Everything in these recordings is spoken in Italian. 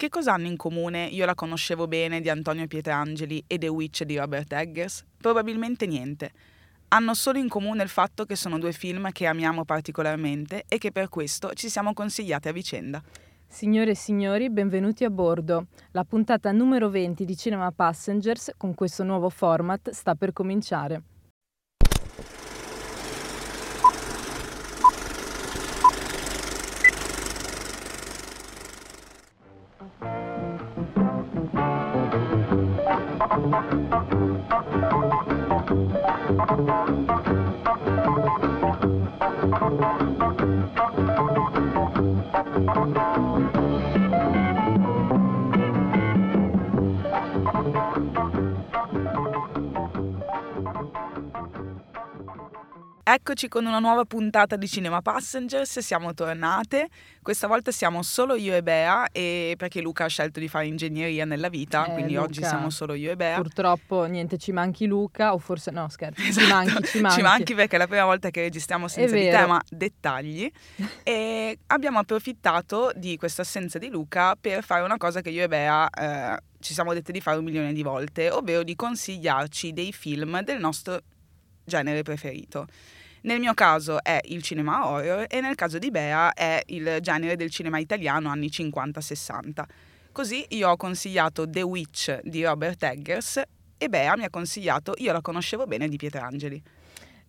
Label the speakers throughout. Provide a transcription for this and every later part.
Speaker 1: Che cosa hanno in comune Io la conoscevo bene di Antonio Pietrangeli e The Witch di Robert Eggers? Probabilmente niente. Hanno solo in comune il fatto che sono due film che amiamo particolarmente e che per questo ci siamo consigliati a vicenda.
Speaker 2: Signore e signori, benvenuti a bordo. La puntata numero 20 di Cinema Passengers con questo nuovo format sta per cominciare.
Speaker 1: Eccoci con una nuova puntata di Cinema Passengers, siamo tornate, questa volta siamo solo io e Bea e perché Luca ha scelto di fare ingegneria nella vita,
Speaker 2: Eh,
Speaker 1: quindi
Speaker 2: Luca,
Speaker 1: oggi siamo solo io e Bea.
Speaker 2: Purtroppo niente ci manchi Luca, o forse no, scherzo,
Speaker 1: Esatto,
Speaker 2: ci manchi, ci manchi.
Speaker 1: Ci manchi perché è la prima volta che registriamo senza di te, ma dettagli. e abbiamo approfittato di questa assenza di Luca per fare una cosa che io e Bea eh, ci siamo dette di fare un milione di volte, ovvero di consigliarci dei film del nostro genere preferito. Nel mio caso è il cinema horror e nel caso di Bea è il genere del cinema italiano anni 50-60. Così io ho consigliato The Witch di Robert Eggers e Bea mi ha consigliato Io la conoscevo bene di Pietrangeli.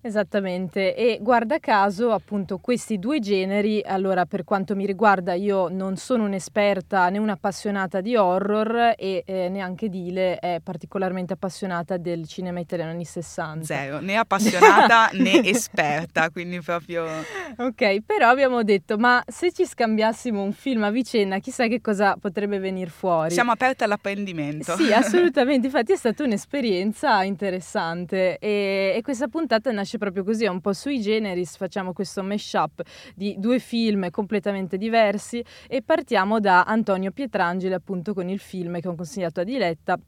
Speaker 2: Esattamente, e guarda caso appunto questi due generi, allora per quanto mi riguarda io non sono un'esperta né un'appassionata di horror e eh, neanche Dile è particolarmente appassionata del cinema italiano anni 60.
Speaker 1: Zero, né appassionata né esperta, quindi proprio...
Speaker 2: Ok, però abbiamo detto, ma se ci scambiassimo un film a vicenda, chissà che cosa potrebbe venire fuori.
Speaker 1: Siamo aperte all'apprendimento.
Speaker 2: Sì, assolutamente, infatti è stata un'esperienza interessante e, e questa puntata nasce proprio così, è un po' sui generis, facciamo questo mashup di due film completamente diversi e partiamo da Antonio Pietrangeli appunto con il film che ho consigliato a Diletta.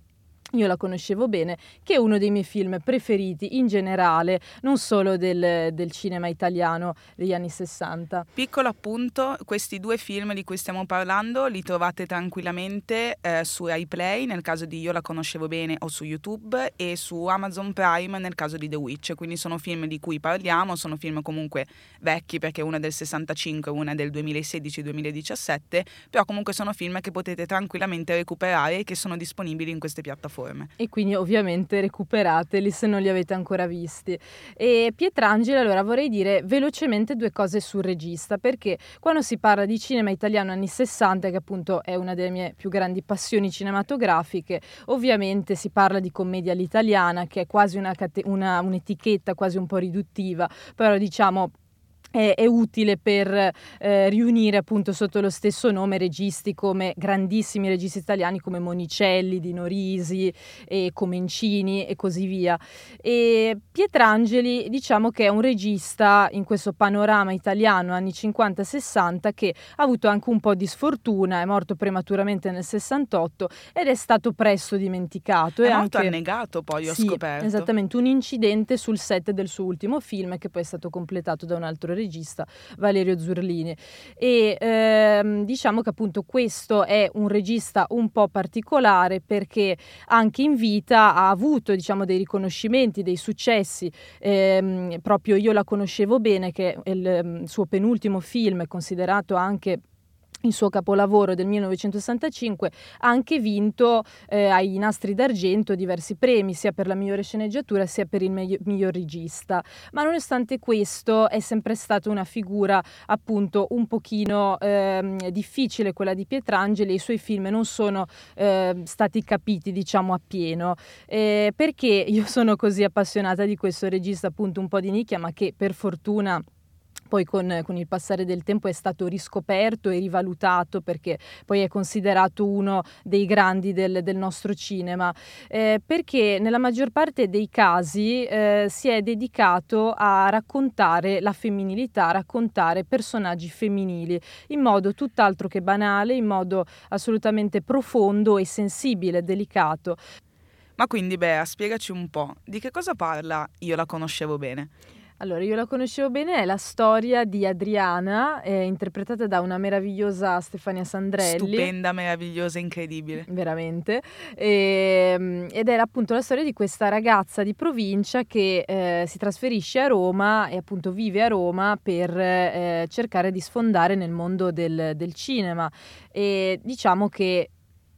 Speaker 2: Io la conoscevo bene, che è uno dei miei film preferiti in generale, non solo del, del cinema italiano degli anni 60.
Speaker 1: Piccolo appunto, questi due film di cui stiamo parlando li trovate tranquillamente eh, su iPlay nel caso di Io la conoscevo bene o su YouTube e su Amazon Prime nel caso di The Witch, quindi sono film di cui parliamo, sono film comunque vecchi perché una è del 65 e una è del 2016-2017, però comunque sono film che potete tranquillamente recuperare e che sono disponibili in queste piattaforme.
Speaker 2: E quindi ovviamente recuperateli se non li avete ancora visti. E Pietrangeli, allora vorrei dire velocemente due cose sul regista, perché quando si parla di cinema italiano anni 60, che appunto è una delle mie più grandi passioni cinematografiche, ovviamente si parla di commedia all'italiana, che è quasi una una- un'etichetta quasi un po' riduttiva, però diciamo è, è utile per eh, riunire appunto sotto lo stesso nome registi come grandissimi registi italiani come Monicelli, Dino Risi e Comencini e così via. E Pietrangeli diciamo che è un regista in questo panorama italiano anni 50-60 che ha avuto anche un po' di sfortuna, è morto prematuramente nel 68 ed è stato presto dimenticato.
Speaker 1: È
Speaker 2: e
Speaker 1: molto
Speaker 2: anche...
Speaker 1: annegato poi, ho
Speaker 2: Sì,
Speaker 1: scoperto.
Speaker 2: Esattamente, un incidente sul set del suo ultimo film che poi è stato completato da un altro regista, Valerio Zurlini. E ehm, diciamo che appunto questo è un regista un po' particolare perché anche in vita ha avuto diciamo dei riconoscimenti, dei successi. Ehm, proprio io la conoscevo bene che è il ehm, suo penultimo film considerato anche il suo capolavoro del 1965, ha anche vinto eh, ai nastri d'argento diversi premi, sia per la migliore sceneggiatura sia per il meglio- miglior regista. Ma nonostante questo è sempre stata una figura appunto un pochino ehm, difficile quella di Pietrangeli, i suoi film non sono ehm, stati capiti diciamo appieno, eh, perché io sono così appassionata di questo regista appunto un po' di nicchia, ma che per fortuna poi con, con, il passare del tempo è stato riscoperto e rivalutato perché poi è considerato uno dei grandi del, del nostro cinema, eh, perché nella maggior parte dei casi eh, si è dedicato a raccontare la femminilità, a raccontare personaggi femminili in modo tutt'altro che banale, in modo assolutamente profondo e sensibile, delicato.
Speaker 1: Ma quindi Bea, spiegaci un po', di che cosa parla Io la conoscevo bene?
Speaker 2: Allora, io la conoscevo bene, è la storia di Adriana, eh, interpretata da una meravigliosa Stefania Sandrelli.
Speaker 1: Stupenda, meravigliosa, incredibile.
Speaker 2: Veramente. E, ehm, ed è appunto la storia di questa ragazza di provincia che eh, si trasferisce a Roma e appunto vive a Roma per eh, cercare di sfondare nel mondo del, del cinema. E diciamo che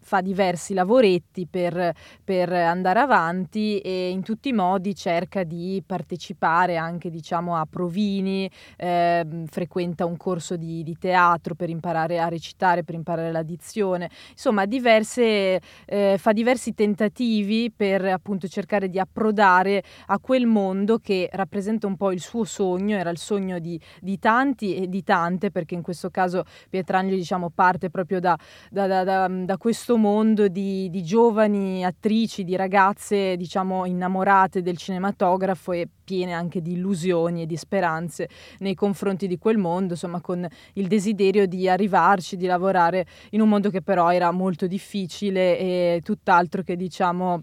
Speaker 2: fa diversi lavoretti per, per, andare avanti e in tutti i modi cerca di partecipare anche diciamo, a provini, eh, frequenta un corso di, di, teatro per imparare a recitare, per imparare la dizione, insomma diverse, eh, fa diversi tentativi per appunto cercare di approdare a quel mondo che rappresenta un po' il suo sogno, era il sogno di, di tanti e di tante perché in questo caso Pietrangeli diciamo, parte proprio da, da, da, da questo questo mondo di, di, giovani attrici, di ragazze diciamo innamorate del cinematografo e piene anche di illusioni e di speranze nei confronti di quel mondo, insomma con il desiderio di arrivarci, di lavorare in un mondo che però era molto difficile e tutt'altro che diciamo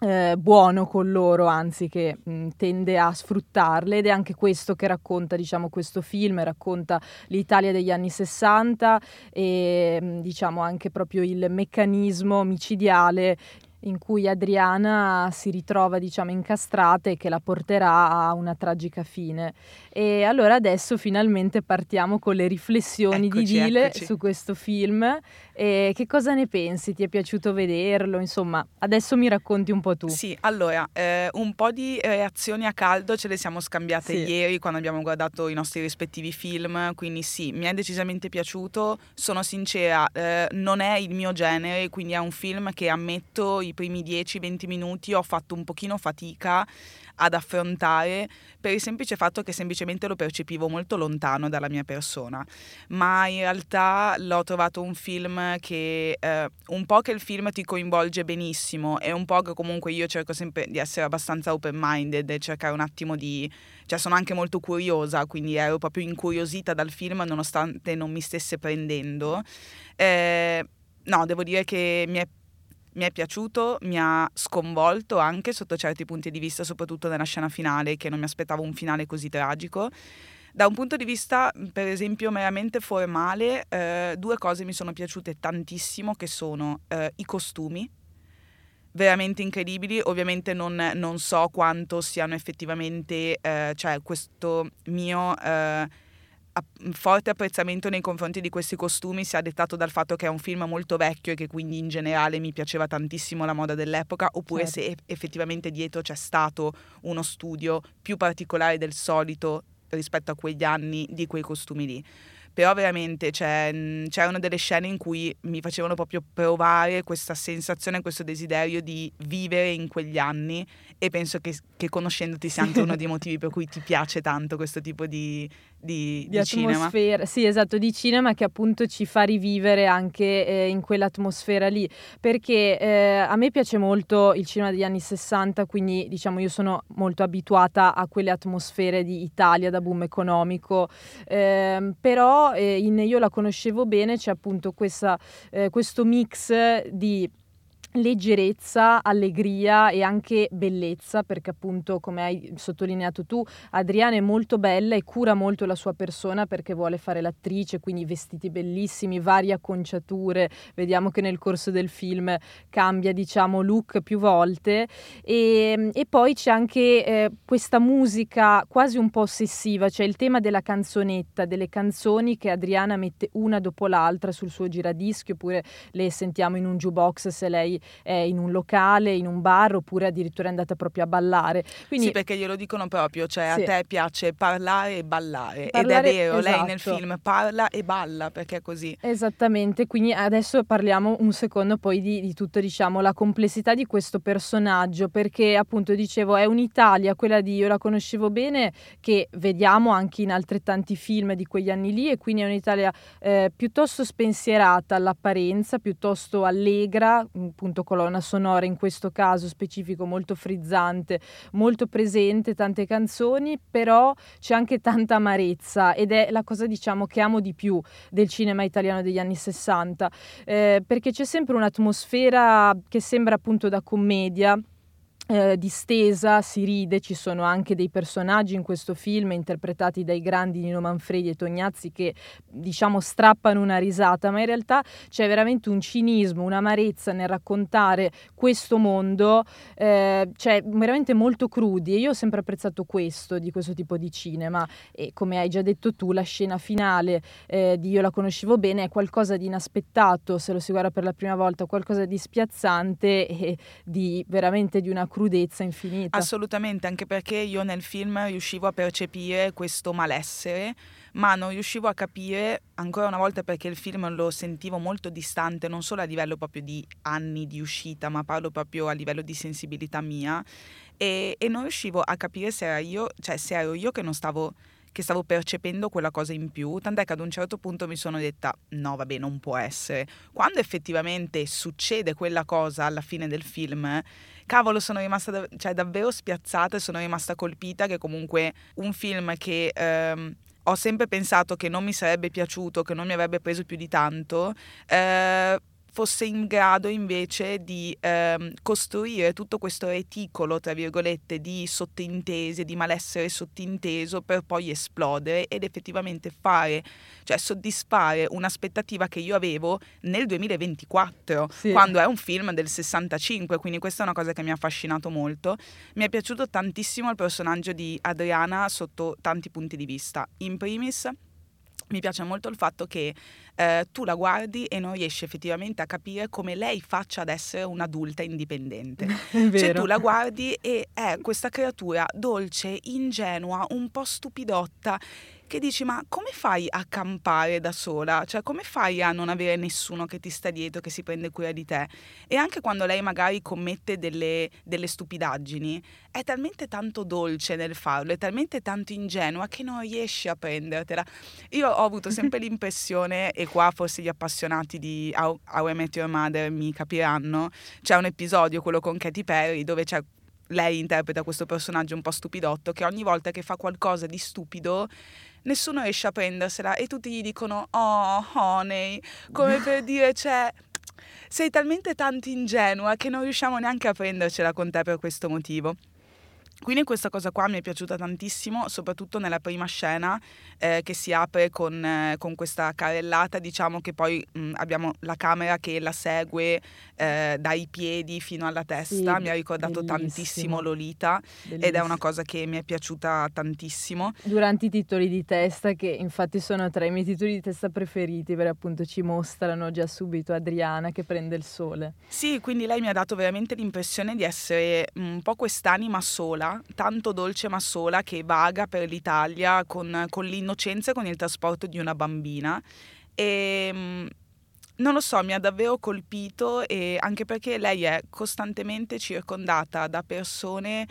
Speaker 2: eh, buono con loro, anzi che mh, tende a sfruttarle ed è anche questo che racconta diciamo, questo film, racconta l'Italia degli anni 60 e mh, diciamo anche proprio il meccanismo micidiale in cui Adriana si ritrova diciamo incastrata e che la porterà a una tragica fine. E allora adesso finalmente partiamo con le riflessioni
Speaker 1: eccoci,
Speaker 2: di Dile
Speaker 1: eccoci.
Speaker 2: su questo film. E che cosa ne pensi? Ti è piaciuto vederlo? Insomma, adesso mi racconti un po' tu.
Speaker 1: Sì, allora, eh, un po' di reazioni a caldo ce le siamo scambiate
Speaker 2: Sì.
Speaker 1: ieri quando abbiamo guardato i nostri rispettivi film, quindi sì, mi è decisamente piaciuto, sono sincera, eh, non è il mio genere, quindi è un film che ammetto i primi 10-20 minuti ho fatto un pochino fatica ad affrontare per il semplice fatto che semplicemente lo percepivo molto lontano dalla mia persona, ma in realtà l'ho trovato un film che eh, un po' che il film ti coinvolge benissimo e un po' che comunque io cerco sempre di essere abbastanza open minded e cercare un attimo di cioè sono anche molto curiosa, quindi ero proprio incuriosita dal film nonostante non mi stesse prendendo. Eh, no, devo dire che mi è mi è piaciuto, mi ha sconvolto anche sotto certi punti di vista, soprattutto nella scena finale, che non mi aspettavo un finale così tragico. Da un punto di vista, per esempio, meramente formale, eh, due cose mi sono piaciute tantissimo, che sono eh, i costumi, veramente incredibili. Ovviamente non, non, so quanto siano effettivamente, eh, cioè questo mio eh, forte apprezzamento nei confronti di questi costumi sia dettato dal fatto che è un film molto vecchio e che quindi in generale mi piaceva tantissimo la moda dell'epoca, oppure certo. se effettivamente dietro c'è stato uno studio più particolare del solito rispetto a quegli anni di quei costumi lì però veramente c'è, c'erano delle scene in cui mi facevano proprio provare questa sensazione, questo desiderio di vivere in quegli anni e penso che, che conoscendoti sia anche uno dei motivi per cui ti piace tanto questo tipo di, di,
Speaker 2: di,
Speaker 1: di cinema.
Speaker 2: Sì, esatto, di cinema che appunto ci fa rivivere anche eh, in quell'atmosfera lì, perché eh, a me piace molto il cinema degli anni 60, quindi diciamo io sono molto abituata a quelle atmosfere di Italia da boom economico, eh, però in Io la conoscevo bene c'è appunto questa, eh, questo mix di leggerezza, allegria e anche bellezza, perché appunto, come hai sottolineato tu, Adriana è molto bella e cura molto la sua persona perché vuole fare l'attrice, quindi vestiti bellissimi, varie acconciature, vediamo che nel corso del film cambia, diciamo, look più volte. E, e poi c'è anche eh, questa musica quasi un po' ossessiva, cioè il tema della canzonetta, delle canzoni che Adriana mette una dopo l'altra sul suo giradischi oppure le sentiamo in un jukebox se lei è in un locale, in un bar oppure addirittura è andata proprio a ballare. Quindi,
Speaker 1: sì, perché glielo dicono proprio, cioè
Speaker 2: Sì.
Speaker 1: a te piace parlare e ballare
Speaker 2: Parlare-
Speaker 1: ed è vero, lei nel
Speaker 2: esatto.
Speaker 1: film parla e balla perché è così.
Speaker 2: Esattamente, quindi adesso parliamo un secondo poi di, di tutta diciamo, la complessità di questo personaggio, perché appunto dicevo è un'Italia, quella di io la conoscevo bene, che vediamo anche in altrettanti film di quegli anni lì e quindi è un'Italia eh, piuttosto spensierata all'apparenza, piuttosto allegra, appunto colonna sonora in questo caso specifico molto frizzante, molto presente, tante canzoni, però c'è anche tanta amarezza ed è la cosa diciamo che amo di più del cinema italiano degli anni 60, eh, perché c'è sempre un'atmosfera che sembra appunto da commedia eh, distesa, si ride, ci sono anche dei personaggi in questo film interpretati dai grandi Nino Manfredi e Tognazzi che diciamo strappano una risata, ma in realtà c'è veramente un cinismo, un'amarezza nel raccontare questo mondo, eh, cioè veramente molto crudi. E io ho sempre apprezzato questo di questo tipo di cinema. E come hai già detto tu la scena finale eh, di Io la conoscevo bene è qualcosa di inaspettato se lo si guarda per la prima volta, qualcosa di spiazzante e di veramente di una crudezza crudezza infinita.
Speaker 1: Assolutamente, anche perché io nel film riuscivo a percepire questo malessere, ma non riuscivo a capire ancora una volta perché il film lo sentivo molto distante, non solo a livello proprio di anni di uscita, ma parlo proprio a livello di sensibilità mia. E, e non riuscivo a capire se, era io, cioè, se ero io che non stavo che stavo percependo quella cosa in più, tant'è che ad un certo punto mi sono detta no vabbè non può essere. Quando effettivamente succede quella cosa alla fine del film, cavolo sono rimasta da- cioè, davvero spiazzata e sono rimasta colpita che comunque un film che... Ehm, ho sempre pensato che non mi sarebbe piaciuto, che non mi avrebbe preso più di tanto, eh, fosse in grado invece di ehm, costruire tutto questo reticolo, tra virgolette, di sottintesi, di malessere sottinteso per poi esplodere ed effettivamente fare, cioè soddisfare un'aspettativa che io avevo nel 2024, sì. quando è un film del 65, quindi questa è una cosa che mi ha affascinato molto. Mi è piaciuto tantissimo il personaggio di Adriana sotto tanti punti di vista. In primis mi piace molto il fatto che eh, tu la guardi e non riesci effettivamente a capire come lei faccia ad essere un'adulta indipendente. cioè tu la guardi e è questa creatura dolce, ingenua, un po' stupidotta che dici ma come fai a campare da sola? Cioè come fai a non avere nessuno che ti sta dietro, che si prende cura di te? E anche quando lei magari commette delle, delle stupidaggini, è talmente tanto dolce nel farlo, è talmente tanto ingenua che non riesci a prendertela. Io ho avuto sempre l'impressione, e qua forse gli appassionati di How, How I Met Your Mother mi capiranno, c'è un episodio, quello con Katy Perry, dove c'è lei interpreta questo personaggio un po' stupidotto che ogni volta che fa qualcosa di stupido nessuno riesce a prendersela e tutti gli dicono oh honey, come per dire cioè sei talmente tanto ingenua che non riusciamo neanche a prendercela con te per questo motivo. Quindi questa cosa qua mi è piaciuta tantissimo, soprattutto nella prima scena eh, che si apre con, eh, con, questa carrellata, diciamo che poi mh, abbiamo la camera che la segue eh, dai piedi fino alla testa, sì, mi ha ricordato bellissimo. tantissimo Lolita bellissimo. ed è una cosa che mi è piaciuta tantissimo.
Speaker 2: Durante i titoli di testa, che infatti sono tra i miei titoli di testa preferiti, perché appunto ci mostrano già subito Adriana che prende il sole.
Speaker 1: Sì, quindi lei mi ha dato veramente l'impressione di essere un po' quest'anima sola tanto dolce ma sola, che vaga per l'Italia con, con l'innocenza e con il trasporto di una bambina. E ehm, non lo so, mi ha davvero colpito e anche perché lei è costantemente circondata da persone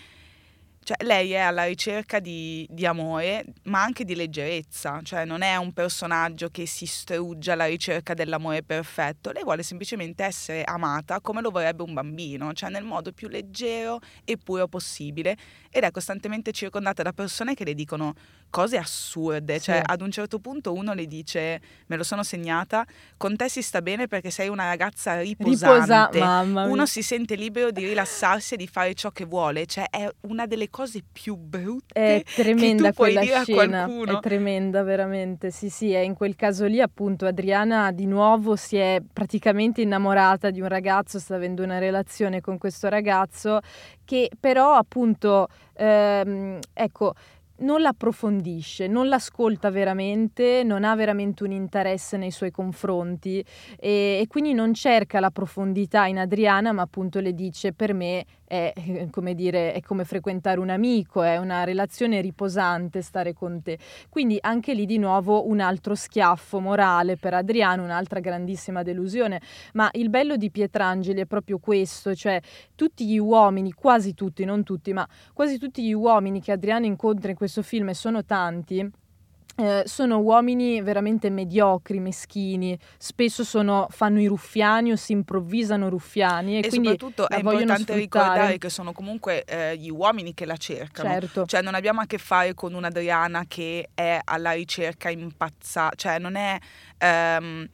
Speaker 1: cioè, lei è alla ricerca di, di, amore, ma anche di leggerezza, cioè non è un personaggio che si strugge alla ricerca dell'amore perfetto, lei vuole semplicemente essere amata come lo vorrebbe un bambino, cioè nel modo più leggero e puro possibile. Ed è costantemente circondata da persone che le dicono cose assurde, cioè ad un certo punto uno le dice, me lo sono segnata, con te si sta bene perché sei una ragazza riposante, Riposa, uno si sente libero di rilassarsi e di fare ciò che vuole, cioè è una delle cose più brutte
Speaker 2: è tremenda
Speaker 1: che puoi
Speaker 2: quella
Speaker 1: dire
Speaker 2: scena,
Speaker 1: a qualcuno.
Speaker 2: È tremenda veramente, sì sì, e in quel caso lì appunto Adriana di nuovo si è praticamente innamorata di un ragazzo, sta avendo una relazione con questo ragazzo che però appunto, ehm, ecco, non l'approfondisce, non l'ascolta veramente, non ha veramente un interesse nei suoi confronti e, e, quindi non cerca la profondità in Adriana, ma appunto le dice per me è come dire, è come frequentare un amico, è una relazione riposante stare con te. Quindi anche lì di nuovo un altro schiaffo morale per Adriano, un'altra grandissima delusione. Ma il bello di Pietrangeli è proprio questo, cioè tutti gli uomini, quasi tutti, non tutti, ma quasi tutti gli uomini che Adriano incontra in questo film e sono tanti eh, sono uomini veramente mediocri, meschini, spesso sono, fanno i ruffiani o si improvvisano ruffiani. E,
Speaker 1: e
Speaker 2: quindi
Speaker 1: soprattutto è importante ricordare che sono comunque eh, gli uomini che la cercano.
Speaker 2: Certo.
Speaker 1: Cioè non abbiamo a che fare con un'Adriana che è alla ricerca impazzata, cioè non è... Um,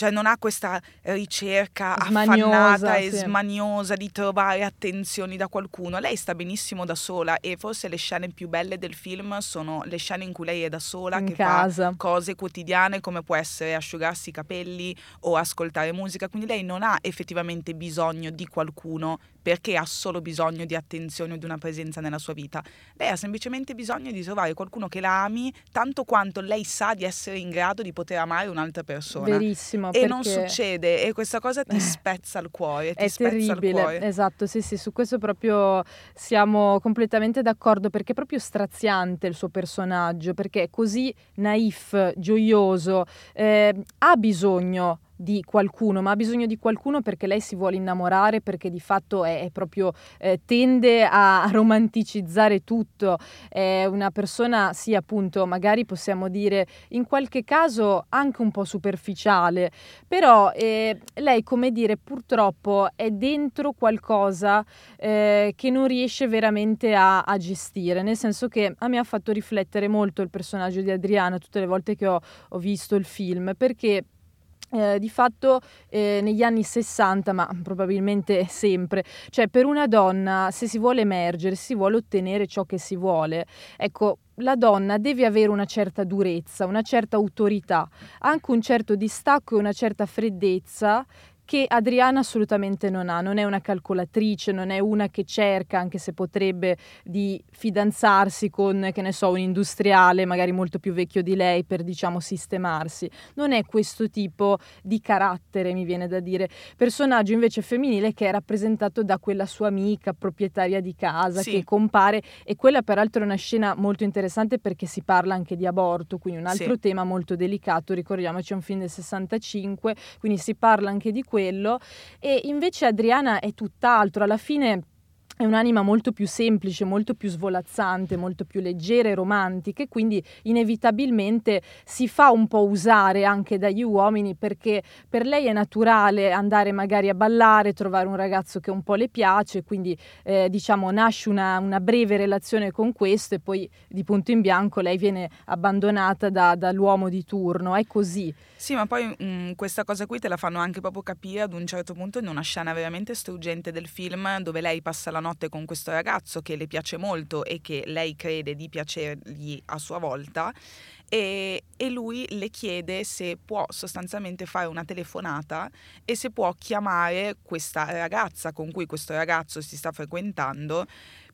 Speaker 1: cioè non ha questa ricerca
Speaker 2: Smaniosa,
Speaker 1: affannata e
Speaker 2: sì.
Speaker 1: smaniosa di trovare attenzioni da qualcuno. Lei sta benissimo da sola e forse le scene più belle del film sono le scene in cui lei è da sola,
Speaker 2: in
Speaker 1: che
Speaker 2: casa.
Speaker 1: fa cose quotidiane come può essere asciugarsi i capelli o ascoltare musica, quindi lei non ha effettivamente bisogno di qualcuno perché ha solo bisogno di attenzione o di una presenza nella sua vita. Lei ha semplicemente bisogno di trovare qualcuno che la ami tanto quanto lei sa di essere in grado di poter amare un'altra persona.
Speaker 2: Verissimo.
Speaker 1: E non
Speaker 2: perché-
Speaker 1: succede e questa cosa ti spezza il cuore, ti
Speaker 2: È terribile,
Speaker 1: cuore.
Speaker 2: esatto, sì, sì, su questo proprio siamo completamente d'accordo perché è proprio straziante il suo personaggio, perché è così naif, gioioso, eh, ha bisogno di qualcuno, ma ha bisogno di qualcuno perché lei si vuole innamorare, perché di fatto è, è proprio eh, tende a romanticizzare tutto, è una persona, sì, appunto, magari possiamo dire in qualche caso anche un po' superficiale, però eh, lei, come dire, purtroppo è dentro qualcosa eh, che non riesce veramente a, a gestire, nel senso che a me ha fatto riflettere molto il personaggio di Adriana tutte le volte che ho, ho visto il film, perché eh, di fatto eh, negli anni 60, ma probabilmente sempre, cioè per una donna se si vuole emergere, si vuole ottenere ciò che si vuole, ecco, la donna deve avere una certa durezza, una certa autorità, anche un certo distacco e una certa freddezza che Adriana assolutamente non ha, non è una calcolatrice, non è una che cerca, anche se potrebbe, di fidanzarsi con, che ne so, un industriale magari molto più vecchio di lei per, diciamo, sistemarsi. Non è questo tipo di carattere, mi viene da dire. Personaggio invece femminile che è rappresentato da quella sua amica proprietaria di casa
Speaker 1: Sì.
Speaker 2: che compare e quella peraltro è una scena molto interessante perché si parla anche di aborto, quindi un altro
Speaker 1: Sì.
Speaker 2: tema molto delicato, ricordiamoci è un film del 65, quindi si parla anche di quello. E invece Adriana è tutt'altro, alla fine è un'anima molto più semplice, molto più svolazzante, molto più leggera e romantica e quindi inevitabilmente si fa un po' usare anche dagli uomini perché per lei è naturale andare magari a ballare, trovare un ragazzo che un po' le piace, quindi eh, diciamo nasce una, una breve relazione con questo e poi di punto in bianco lei viene abbandonata da- dall'uomo di turno, è così.
Speaker 1: Sì, ma poi mm, questa cosa qui te la fanno anche proprio capire ad un certo punto in una scena veramente struggente del film dove lei passa la notte con questo ragazzo che le piace molto e che lei crede di piacergli a sua volta e, e lui le chiede se può sostanzialmente fare una telefonata e se può chiamare questa ragazza con cui questo ragazzo si sta frequentando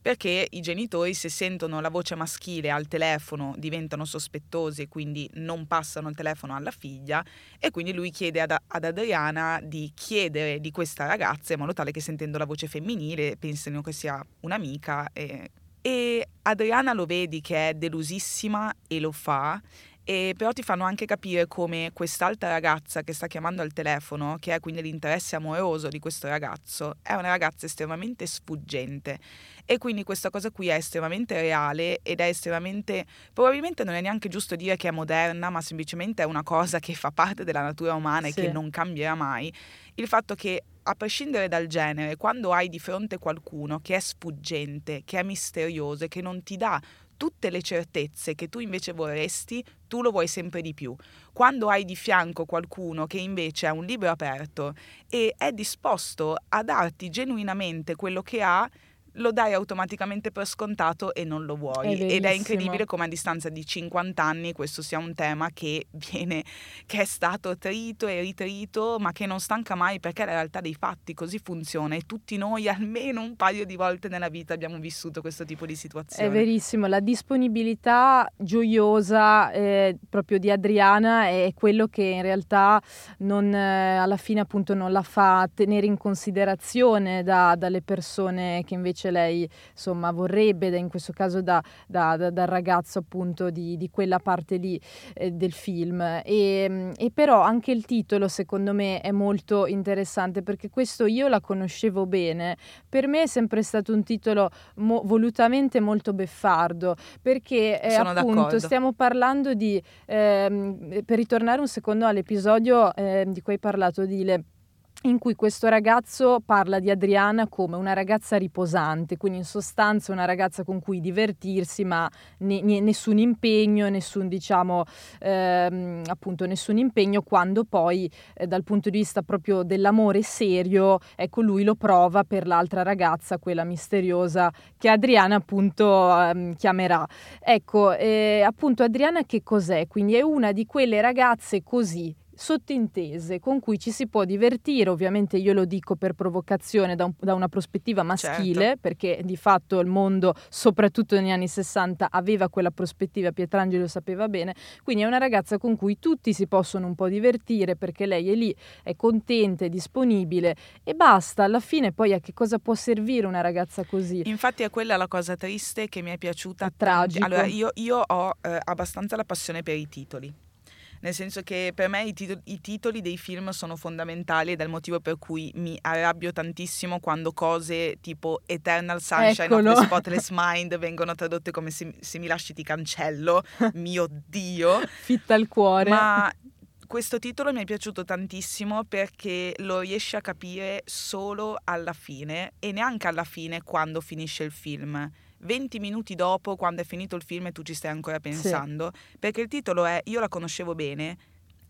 Speaker 1: perché i genitori se sentono la voce maschile al telefono diventano sospettosi e quindi non passano il telefono alla figlia e quindi lui chiede ad, ad Adriana di chiedere di questa ragazza in modo tale che sentendo la voce femminile pensino che sia un'amica e, e Adriana lo vedi che è delusissima e lo fa e però ti fanno anche capire come quest'altra ragazza che sta chiamando al telefono, che è quindi l'interesse amoroso di questo ragazzo, è una ragazza estremamente sfuggente e quindi questa cosa qui è estremamente reale ed è estremamente, probabilmente non è neanche giusto dire che è moderna, ma semplicemente è una cosa che fa parte della natura umana
Speaker 2: Sì.
Speaker 1: e che non cambierà mai. Il fatto che a prescindere dal genere, quando hai di fronte qualcuno che è sfuggente, che è misterioso e che non ti dà tutte le certezze che tu invece vorresti, tu lo vuoi sempre di più. Quando hai di fianco qualcuno che invece ha un libro aperto e è disposto a darti genuinamente quello che ha, lo dai automaticamente per scontato e non lo vuoi.
Speaker 2: È
Speaker 1: Ed è incredibile come a distanza di 50 anni questo sia un tema che viene, che è stato trito e ritrito, ma che non stanca mai perché la realtà dei fatti, così funziona e tutti noi almeno un paio di volte nella vita abbiamo vissuto questo tipo di situazione.
Speaker 2: È verissimo, la disponibilità gioiosa eh, proprio di Adriana è quello che in realtà non, eh, alla fine appunto non la fa tenere in considerazione da- dalle persone che invece lei insomma vorrebbe, in questo caso da- da- da- dal ragazzo appunto di, di quella parte lì eh, del film. E, e però anche il titolo secondo me è molto interessante perché questo io la conoscevo bene, per me è sempre stato un titolo mo- volutamente molto beffardo perché eh, appunto
Speaker 1: d'accordo.
Speaker 2: stiamo parlando di ehm, per ritornare un secondo all'episodio ehm, di cui hai parlato Dile in cui questo ragazzo parla di Adriana come una ragazza riposante, quindi in sostanza una ragazza con cui divertirsi, ma ne, ne, nessun impegno, nessun diciamo ehm, appunto nessun impegno quando poi eh, dal punto di vista proprio dell'amore serio, ecco lui lo prova per l'altra ragazza, quella misteriosa che Adriana appunto ehm, chiamerà. Ecco, eh, appunto Adriana che cos'è? Quindi è una di quelle ragazze così sottintese con cui ci si può divertire, ovviamente io lo dico per provocazione da, un, da una prospettiva maschile, certo. perché di fatto il mondo, soprattutto negli anni 60, aveva quella prospettiva, Pietrangeli lo sapeva bene, quindi è una ragazza con cui tutti si possono un po' divertire perché lei è lì, è contenta, è disponibile e basta, alla fine poi a che cosa può servire una ragazza così?
Speaker 1: Infatti è quella la cosa triste che mi è piaciuta. È
Speaker 2: tragico.
Speaker 1: Allora io, io ho eh, abbastanza la passione per i titoli nel senso che per me i, titoli, i titoli dei film sono fondamentali ed è il motivo per cui mi arrabbio tantissimo quando cose tipo Eternal Sunshine Eccolo. of the Spotless Mind vengono tradotte come se, se mi lasci ti cancello, mio Dio.
Speaker 2: Fitta al cuore.
Speaker 1: Ma questo titolo mi è piaciuto tantissimo perché lo riesce a capire solo alla fine e neanche alla fine quando finisce il film 20 minuti dopo, quando è finito il film e tu ci stai ancora pensando, sì. perché il titolo è Io la conoscevo bene,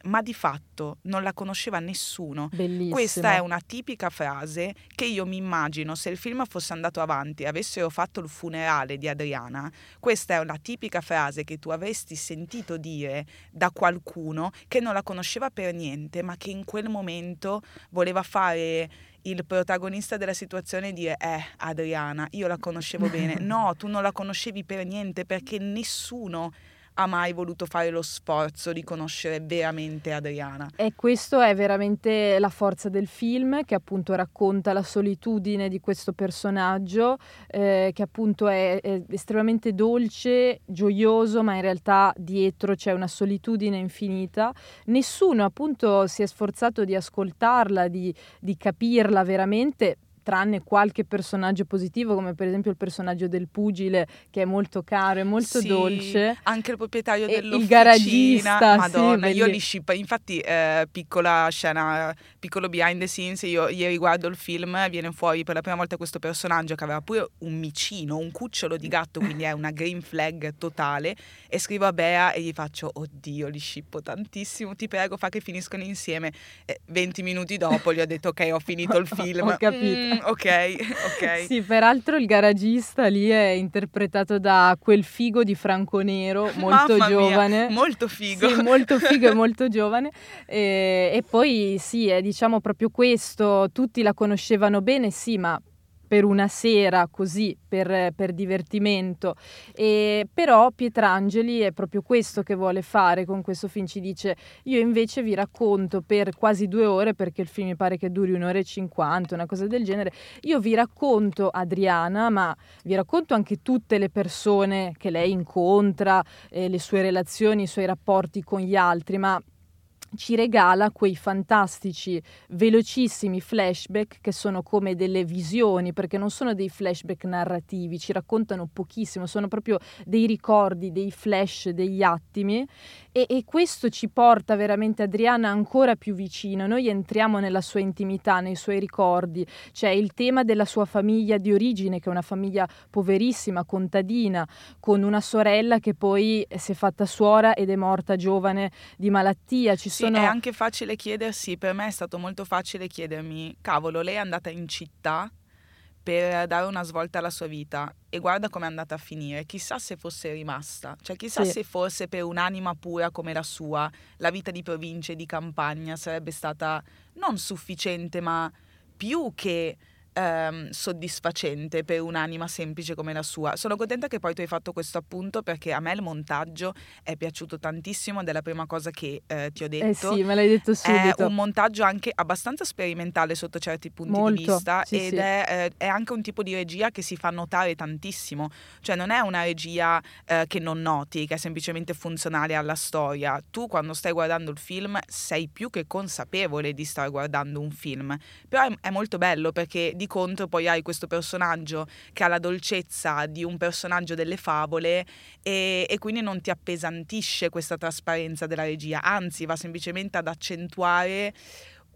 Speaker 1: ma di fatto non la conosceva nessuno.
Speaker 2: Bellissimo.
Speaker 1: Questa è una tipica frase che io mi immagino se il film fosse andato avanti e avessero fatto il funerale di Adriana, questa è una tipica frase che tu avresti sentito dire da qualcuno che non la conosceva per niente, ma che in quel momento voleva fare il protagonista della situazione dire eh Adriana, io la conoscevo bene. No, tu non la conoscevi per niente perché nessuno ha mai voluto fare lo sforzo di conoscere veramente Adriana.
Speaker 2: E questo è veramente la forza del film che appunto racconta la solitudine di questo personaggio eh, che appunto è, è, estremamente dolce, gioioso, ma in realtà dietro c'è una solitudine infinita. Nessuno appunto si è sforzato di ascoltarla, di, di capirla veramente tranne qualche personaggio positivo, come per esempio il personaggio del pugile, che è molto caro e molto
Speaker 1: sì,
Speaker 2: dolce.
Speaker 1: Anche il proprietario dell'officina.
Speaker 2: Il garagista.
Speaker 1: Madonna,
Speaker 2: sì,
Speaker 1: io li ship. Infatti, eh, piccola scena, piccolo behind the scenes, io ieri guardo il film, viene fuori per la prima volta questo personaggio che aveva pure un micino, un cucciolo di gatto, quindi è una green flag totale, e scrivo a Bea e gli faccio, oddio, li shippo tantissimo, ti prego, fa che finiscono insieme. E 20 minuti dopo gli ho detto, ok, ho finito il film.
Speaker 2: ho capito. Mm,
Speaker 1: ok, ok.
Speaker 2: Sì, peraltro il garagista lì è interpretato da quel figo di Franco Nero, molto
Speaker 1: Mamma
Speaker 2: giovane.
Speaker 1: Mia, molto figo.
Speaker 2: Sì, molto figo e molto giovane. E, e poi sì, è diciamo proprio questo, tutti la conoscevano bene, sì, ma per una sera così, per, per divertimento. E, però Pietrangeli è proprio questo che vuole fare con questo film, ci dice io invece vi racconto per quasi due ore, perché il film mi pare che duri un'ora e cinquanta, una cosa del genere, io vi racconto Adriana, ma vi racconto anche tutte le persone che lei incontra, eh, le sue relazioni, i suoi rapporti con gli altri, ma ci regala quei fantastici, velocissimi flashback che sono come delle visioni, perché non sono dei flashback narrativi, ci raccontano pochissimo, sono proprio dei ricordi, dei flash, degli attimi. E, e questo ci porta veramente Adriana ancora più vicino, noi entriamo nella sua intimità, nei suoi ricordi, c'è il tema della sua famiglia di origine, che è una famiglia poverissima, contadina, con una sorella che poi si è fatta suora ed è morta giovane di malattia. Ci
Speaker 1: sì,
Speaker 2: sono...
Speaker 1: è anche facile chiedersi, per me è stato molto facile chiedermi, cavolo, lei è andata in città per dare una svolta alla sua vita e guarda come è andata a finire. Chissà se fosse rimasta, cioè chissà sì. se forse per un'anima pura come la sua la vita di provincia e di campagna sarebbe stata non sufficiente ma più che ehm, soddisfacente per un'anima semplice come la sua. Sono contenta che poi tu hai fatto questo appunto perché a me il montaggio è piaciuto tantissimo ed è la prima cosa che eh, ti ho detto.
Speaker 2: Eh sì, me l'hai detto subito.
Speaker 1: È un montaggio anche abbastanza sperimentale sotto certi punti
Speaker 2: Molto,
Speaker 1: di vista
Speaker 2: sì,
Speaker 1: ed
Speaker 2: sì.
Speaker 1: È, eh, è, anche un tipo di regia che si fa notare tantissimo, cioè non è una regia eh, che non noti, che è semplicemente funzionale alla storia. Tu quando stai guardando il film sei più che consapevole di stare guardando un film, però è, è molto bello perché di di contro poi hai questo personaggio che ha la dolcezza di un personaggio delle favole e, e quindi non ti appesantisce questa trasparenza della regia, anzi va semplicemente ad accentuare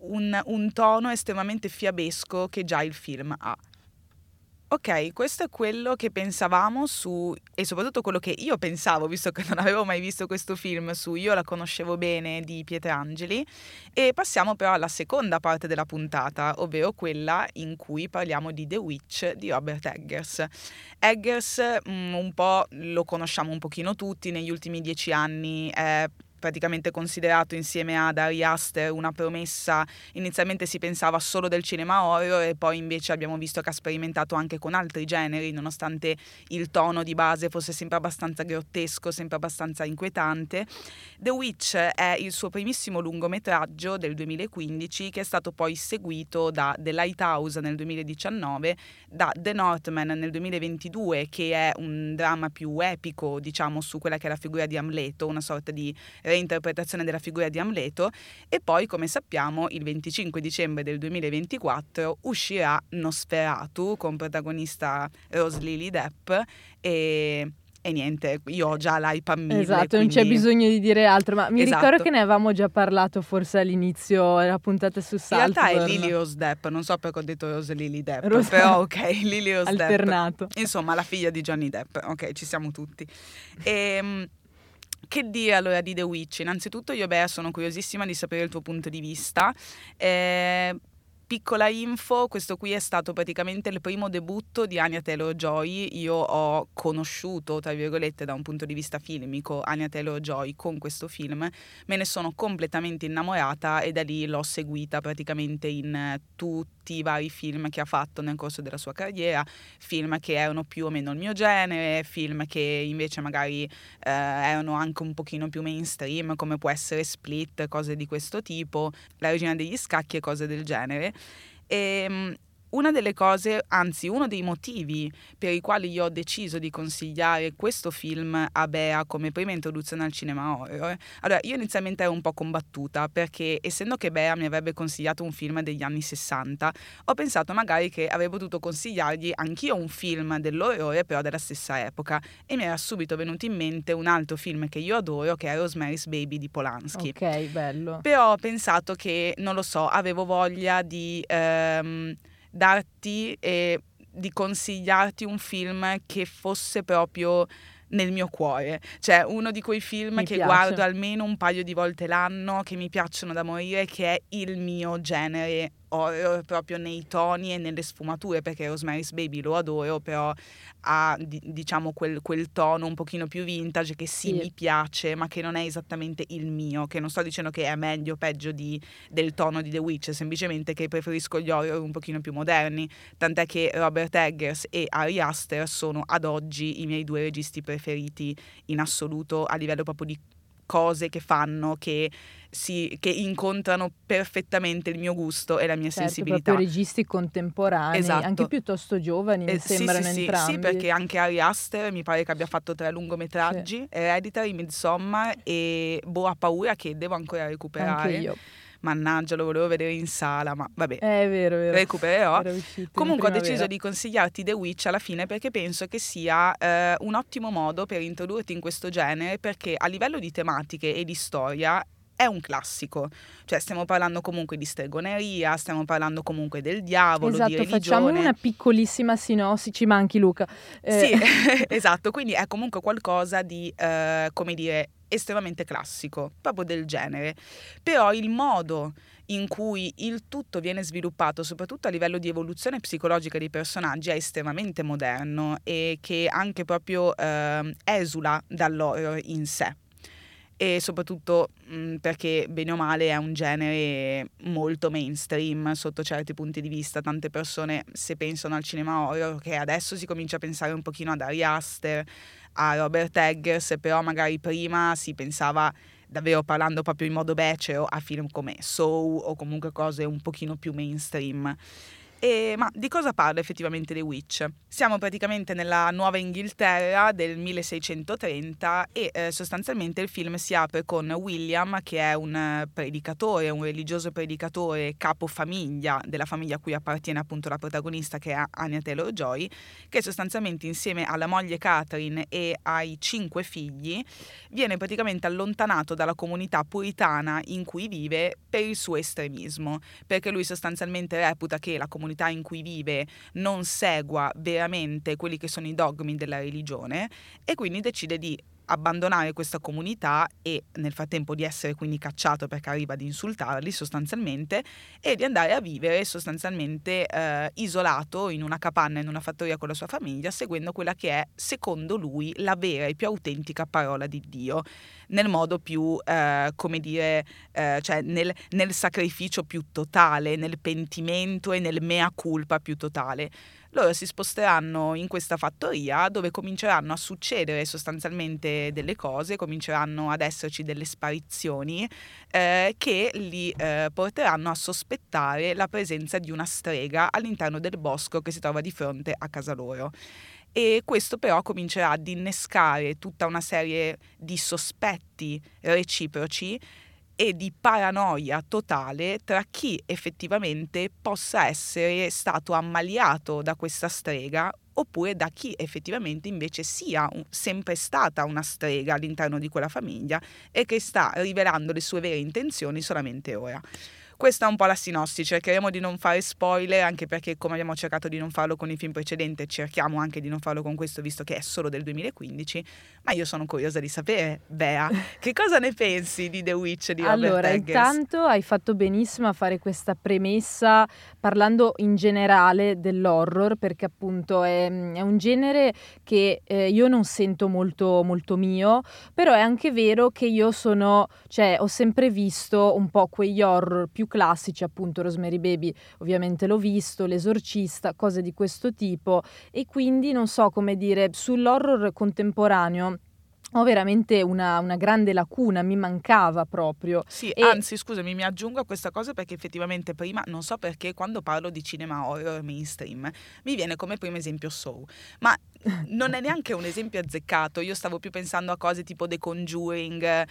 Speaker 1: un, un tono estremamente fiabesco che già il film ha. Ok, questo è quello che pensavamo su, e soprattutto quello che io pensavo, visto che non avevo mai visto questo film, su Io la conoscevo bene di Pietrangeli, e passiamo però alla seconda parte della puntata, ovvero quella in cui parliamo di The Witch di Robert Eggers. Eggers mm, un po' lo conosciamo un pochino tutti, negli ultimi dieci anni è praticamente considerato insieme ad Ari Aster una promessa, inizialmente si pensava solo del cinema horror e poi invece abbiamo visto che ha sperimentato anche con altri generi, nonostante il tono di base fosse sempre abbastanza grottesco, sempre abbastanza inquietante. The Witch è il suo primissimo lungometraggio del 2015 che è stato poi seguito da The Lighthouse nel 2019, da The Northman nel 2022 che è un dramma più epico diciamo su quella che è la figura di Amleto, una sorta di reinterpretazione della figura di Amleto e poi come sappiamo il 25 dicembre del 2024 uscirà Nosferatu con protagonista Rose Lily Depp e e niente, io ho già l'hype a mille.
Speaker 2: Esatto,
Speaker 1: quindi...
Speaker 2: non c'è bisogno di dire altro, ma mi
Speaker 1: Esatto.
Speaker 2: ricordo che ne avevamo già parlato forse all'inizio, era puntata su
Speaker 1: In
Speaker 2: Saltburn.
Speaker 1: realtà è Lily Rose Depp, non so perché ho detto Rose Lily Depp,
Speaker 2: Rose-
Speaker 1: però ok, Lily Rose Depp.
Speaker 2: Alternato.
Speaker 1: Insomma, la figlia di Johnny Depp, ok, ci siamo tutti. Ehm, che dire allora di The Witch? Innanzitutto io, Bea, sono curiosissima di sapere il tuo punto di vista. Eh, piccola info, questo qui è stato praticamente il primo debutto di Anya Taylor-Joy. Io ho conosciuto, tra virgolette, da un punto di vista filmico, Anya Taylor-Joy con questo film. Me ne sono completamente innamorata e da lì l'ho seguita praticamente in eh, tutti i vari film che ha fatto nel corso della sua carriera, film che erano più o meno il mio genere, film che invece magari eh, erano anche un pochino più mainstream, come può essere Split, cose di questo tipo, La regina degli scacchi e cose del genere. E, mm, una delle cose, anzi uno dei motivi per i quali io ho deciso di consigliare questo film a Bea come prima introduzione al cinema horror, allora io inizialmente ero un po' combattuta perché essendo che Bea mi avrebbe consigliato un film degli anni 60, ho pensato magari che avrei potuto consigliargli anch'io un film dell'orrore però della stessa epoca e mi era subito venuto in mente un altro film che io adoro che è Rosemary's Baby di Polanski.
Speaker 2: Ok, bello.
Speaker 1: Però ho pensato che, non lo so, avevo voglia di ehm, darti e di consigliarti un film che fosse proprio nel mio cuore, cioè uno di quei film
Speaker 2: Mi
Speaker 1: che
Speaker 2: piace.
Speaker 1: guardo almeno un paio di volte l'anno, che mi piacciono da morire, che è il mio genere horror proprio nei toni e nelle sfumature, perché Rosemary's Baby lo adoro, però ha di- diciamo quel, quel tono un pochino più vintage che sì,
Speaker 2: Sì.
Speaker 1: mi piace, ma che non è esattamente il mio, che non sto dicendo che è meglio o peggio di, del tono di The Witch, semplicemente che preferisco gli horror un pochino più moderni, tant'è che Robert Eggers e Ari Aster sono ad oggi i miei due registi preferiti in assoluto a livello proprio di cose che fanno che, si, che incontrano perfettamente il mio gusto e la mia
Speaker 2: Certo,
Speaker 1: sensibilità.
Speaker 2: proprio registi contemporanei,
Speaker 1: Esatto.
Speaker 2: anche piuttosto giovani, mi
Speaker 1: Eh, sì,
Speaker 2: sembrano
Speaker 1: sì, sì,
Speaker 2: entrambi.
Speaker 1: Sì, perché anche Ari Aster mi pare che abbia fatto tre lungometraggi, Hereditary, Midsommar e ha paura che devo ancora recuperare.
Speaker 2: Anche io.
Speaker 1: Mannaggia, lo volevo vedere in sala, ma vabbè,
Speaker 2: Eh, È vero, è vero.
Speaker 1: recupererò. Comunque ho deciso di consigliarti The Witch alla fine perché penso che sia eh, un ottimo modo per introdurti in questo genere perché a livello di tematiche e di storia è un classico, cioè stiamo parlando comunque di stregoneria, stiamo parlando comunque del diavolo, di
Speaker 2: Esatto,
Speaker 1: religione.
Speaker 2: facciamo una piccolissima sinossi, ci manchi Luca. Eh,
Speaker 1: Sì, esatto, quindi è comunque qualcosa di, eh, come dire, estremamente classico, proprio del genere. Però il modo in cui il tutto viene sviluppato, soprattutto a livello di evoluzione psicologica dei personaggi, è estremamente moderno e che anche proprio ehm, esula dall'horror in sé. E soprattutto mh, perché bene o male è un genere molto mainstream sotto certi punti di vista. Tante persone, se pensano al cinema horror, che adesso si comincia a pensare un pochino ad Ari Aster, a Robert Eggers, però magari prima si pensava davvero parlando proprio in modo becero a film come Soul o comunque cose un pochino più mainstream. E, ma di cosa parla effettivamente The Witch? Siamo praticamente nella Nuova Inghilterra del 1630 e eh, sostanzialmente il film si apre con William che è un predicatore, un religioso predicatore capofamiglia della famiglia a cui appartiene appunto la protagonista che è Anya Taylor-Joy, che sostanzialmente insieme alla moglie Catherine e ai cinque figli viene praticamente allontanato dalla comunità puritana in cui vive per il suo estremismo, perché lui sostanzialmente reputa che la comunità comunità in cui vive non segua veramente quelli che sono i dogmi della religione e quindi decide di abbandonare questa comunità e nel frattempo di essere quindi cacciato perché arriva ad insultarli sostanzialmente e di andare a vivere sostanzialmente eh, isolato in una capanna in una fattoria con la sua famiglia seguendo quella che è secondo lui la vera e più autentica parola di Dio nel modo più eh, come dire eh, cioè nel, nel sacrificio più totale nel pentimento e nel mea culpa più totale loro si sposteranno in questa fattoria dove cominceranno a succedere sostanzialmente delle cose, cominceranno ad esserci delle sparizioni eh, che li eh, porteranno a sospettare la presenza di una strega all'interno del bosco che si trova di fronte a casa loro. E questo però comincerà ad innescare tutta una serie di sospetti reciproci e di paranoia totale tra chi effettivamente possa essere stato ammaliato da questa strega oppure da chi effettivamente invece sia un, sempre stata una strega all'interno di quella famiglia e che sta rivelando le sue vere intenzioni solamente ora. Questa è un po' la sinossi, cercheremo di non fare spoiler anche perché come abbiamo cercato di non farlo con il film precedente cerchiamo anche di non farlo con questo visto che è solo del 2015, ma io sono curiosa di sapere, Bea, che cosa ne pensi di The Witch di Robert
Speaker 2: Allora,
Speaker 1: Eggers?
Speaker 2: intanto hai fatto benissimo a fare questa premessa parlando in generale dell'horror perché appunto è, è un genere che eh, io non sento molto, molto mio, però è anche vero che io sono, cioè ho sempre visto un po' quegli horror più classici, appunto Rosemary Baby ovviamente l'ho visto, L'esorcista, cose di questo tipo e quindi non so come dire, sull'horror contemporaneo ho veramente una, una, grande lacuna, mi mancava proprio.
Speaker 1: Sì, e... anzi, scusami, mi aggiungo a questa cosa perché effettivamente prima, non so perché, quando parlo di cinema horror mainstream, mi viene come primo esempio Soul, ma non è neanche un esempio azzeccato, io stavo più pensando a cose tipo The Conjuring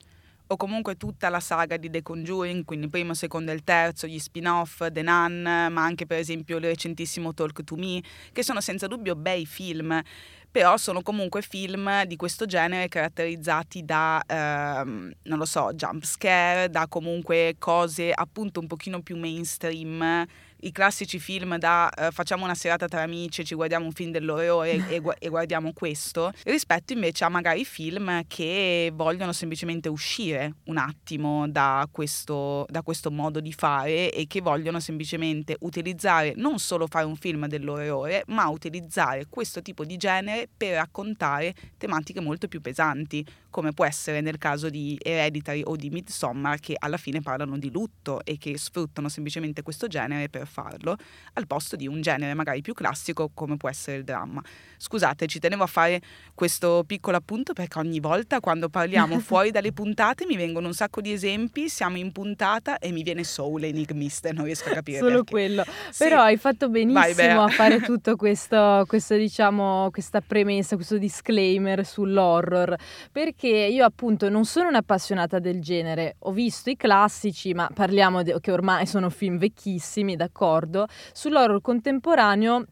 Speaker 1: o comunque tutta la saga di The Conjuring, quindi il primo, secondo e il terzo, gli spin-off, The Nun, ma anche per esempio il recentissimo Talk to Me, che sono senza dubbio bei film, però sono comunque film di questo genere caratterizzati da, ehm, non lo so, jump scare, da comunque cose appunto un pochino più mainstream i classici film da uh, facciamo una serata tra amici, ci guardiamo un film dell'orrore e, e, guardiamo questo, rispetto invece a magari film che vogliono semplicemente uscire un attimo da questo, da questo modo di fare e che vogliono semplicemente utilizzare, non solo fare un film dell'orrore, ma utilizzare questo tipo di genere per raccontare tematiche molto più pesanti, come può essere nel caso di Hereditary o di Midsommar, che alla fine parlano di lutto e che sfruttano semplicemente questo genere per farlo, al posto di un genere magari più classico come può essere il dramma. Scusate, ci tenevo a fare questo piccolo appunto perché ogni volta quando parliamo fuori dalle puntate mi vengono un sacco di esempi, siamo in puntata e mi viene Soul Enigmista, non riesco a capire
Speaker 2: Solo
Speaker 1: perché.
Speaker 2: quello. Sì. Però hai fatto benissimo a fare tutto questo, questo, diciamo, questa premessa, questo disclaimer sull'horror, perché io appunto non sono un'appassionata del genere, ho visto i classici, ma parliamo di, che ormai sono film vecchissimi, d'accordo. Sull'horror contemporaneo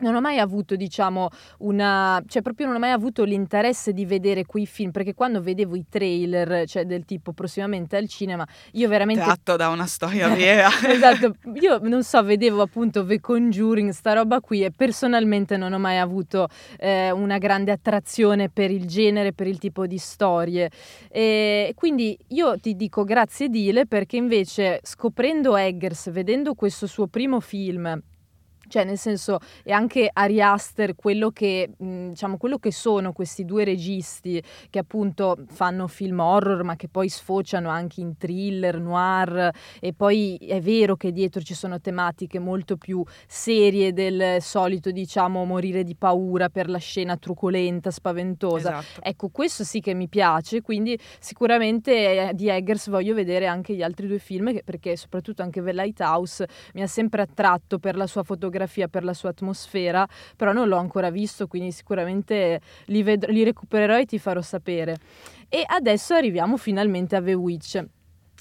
Speaker 2: non ho mai avuto, diciamo, una... cioè proprio non ho mai avuto l'interesse di vedere quei film, perché quando vedevo i trailer, cioè del tipo prossimamente al cinema, io veramente...
Speaker 1: Tratto da una storia vera.
Speaker 2: esatto, io non so, vedevo appunto The Conjuring, sta roba qui, e personalmente non ho mai avuto eh, una grande attrazione per il genere, per il tipo di storie. E quindi io ti dico grazie Dile, perché invece scoprendo Eggers, vedendo questo suo primo film, cioè, nel senso, è anche Ari Aster quello che, mh, diciamo, quello che sono questi due registi che appunto fanno film horror, ma che poi sfociano anche in thriller, noir, e poi è vero che dietro ci sono tematiche molto più serie del solito, diciamo, morire di paura per la scena truculenta, spaventosa.
Speaker 1: Esatto.
Speaker 2: Ecco, questo sì che mi piace, quindi sicuramente eh, di Eggers voglio vedere anche gli altri due film, perché soprattutto anche The Lighthouse mi ha sempre attratto per la sua fotografia fotografia, per la sua atmosfera, però non l'ho ancora visto, quindi sicuramente li, ved- li recupererò e ti farò sapere. E adesso arriviamo finalmente a The Witch.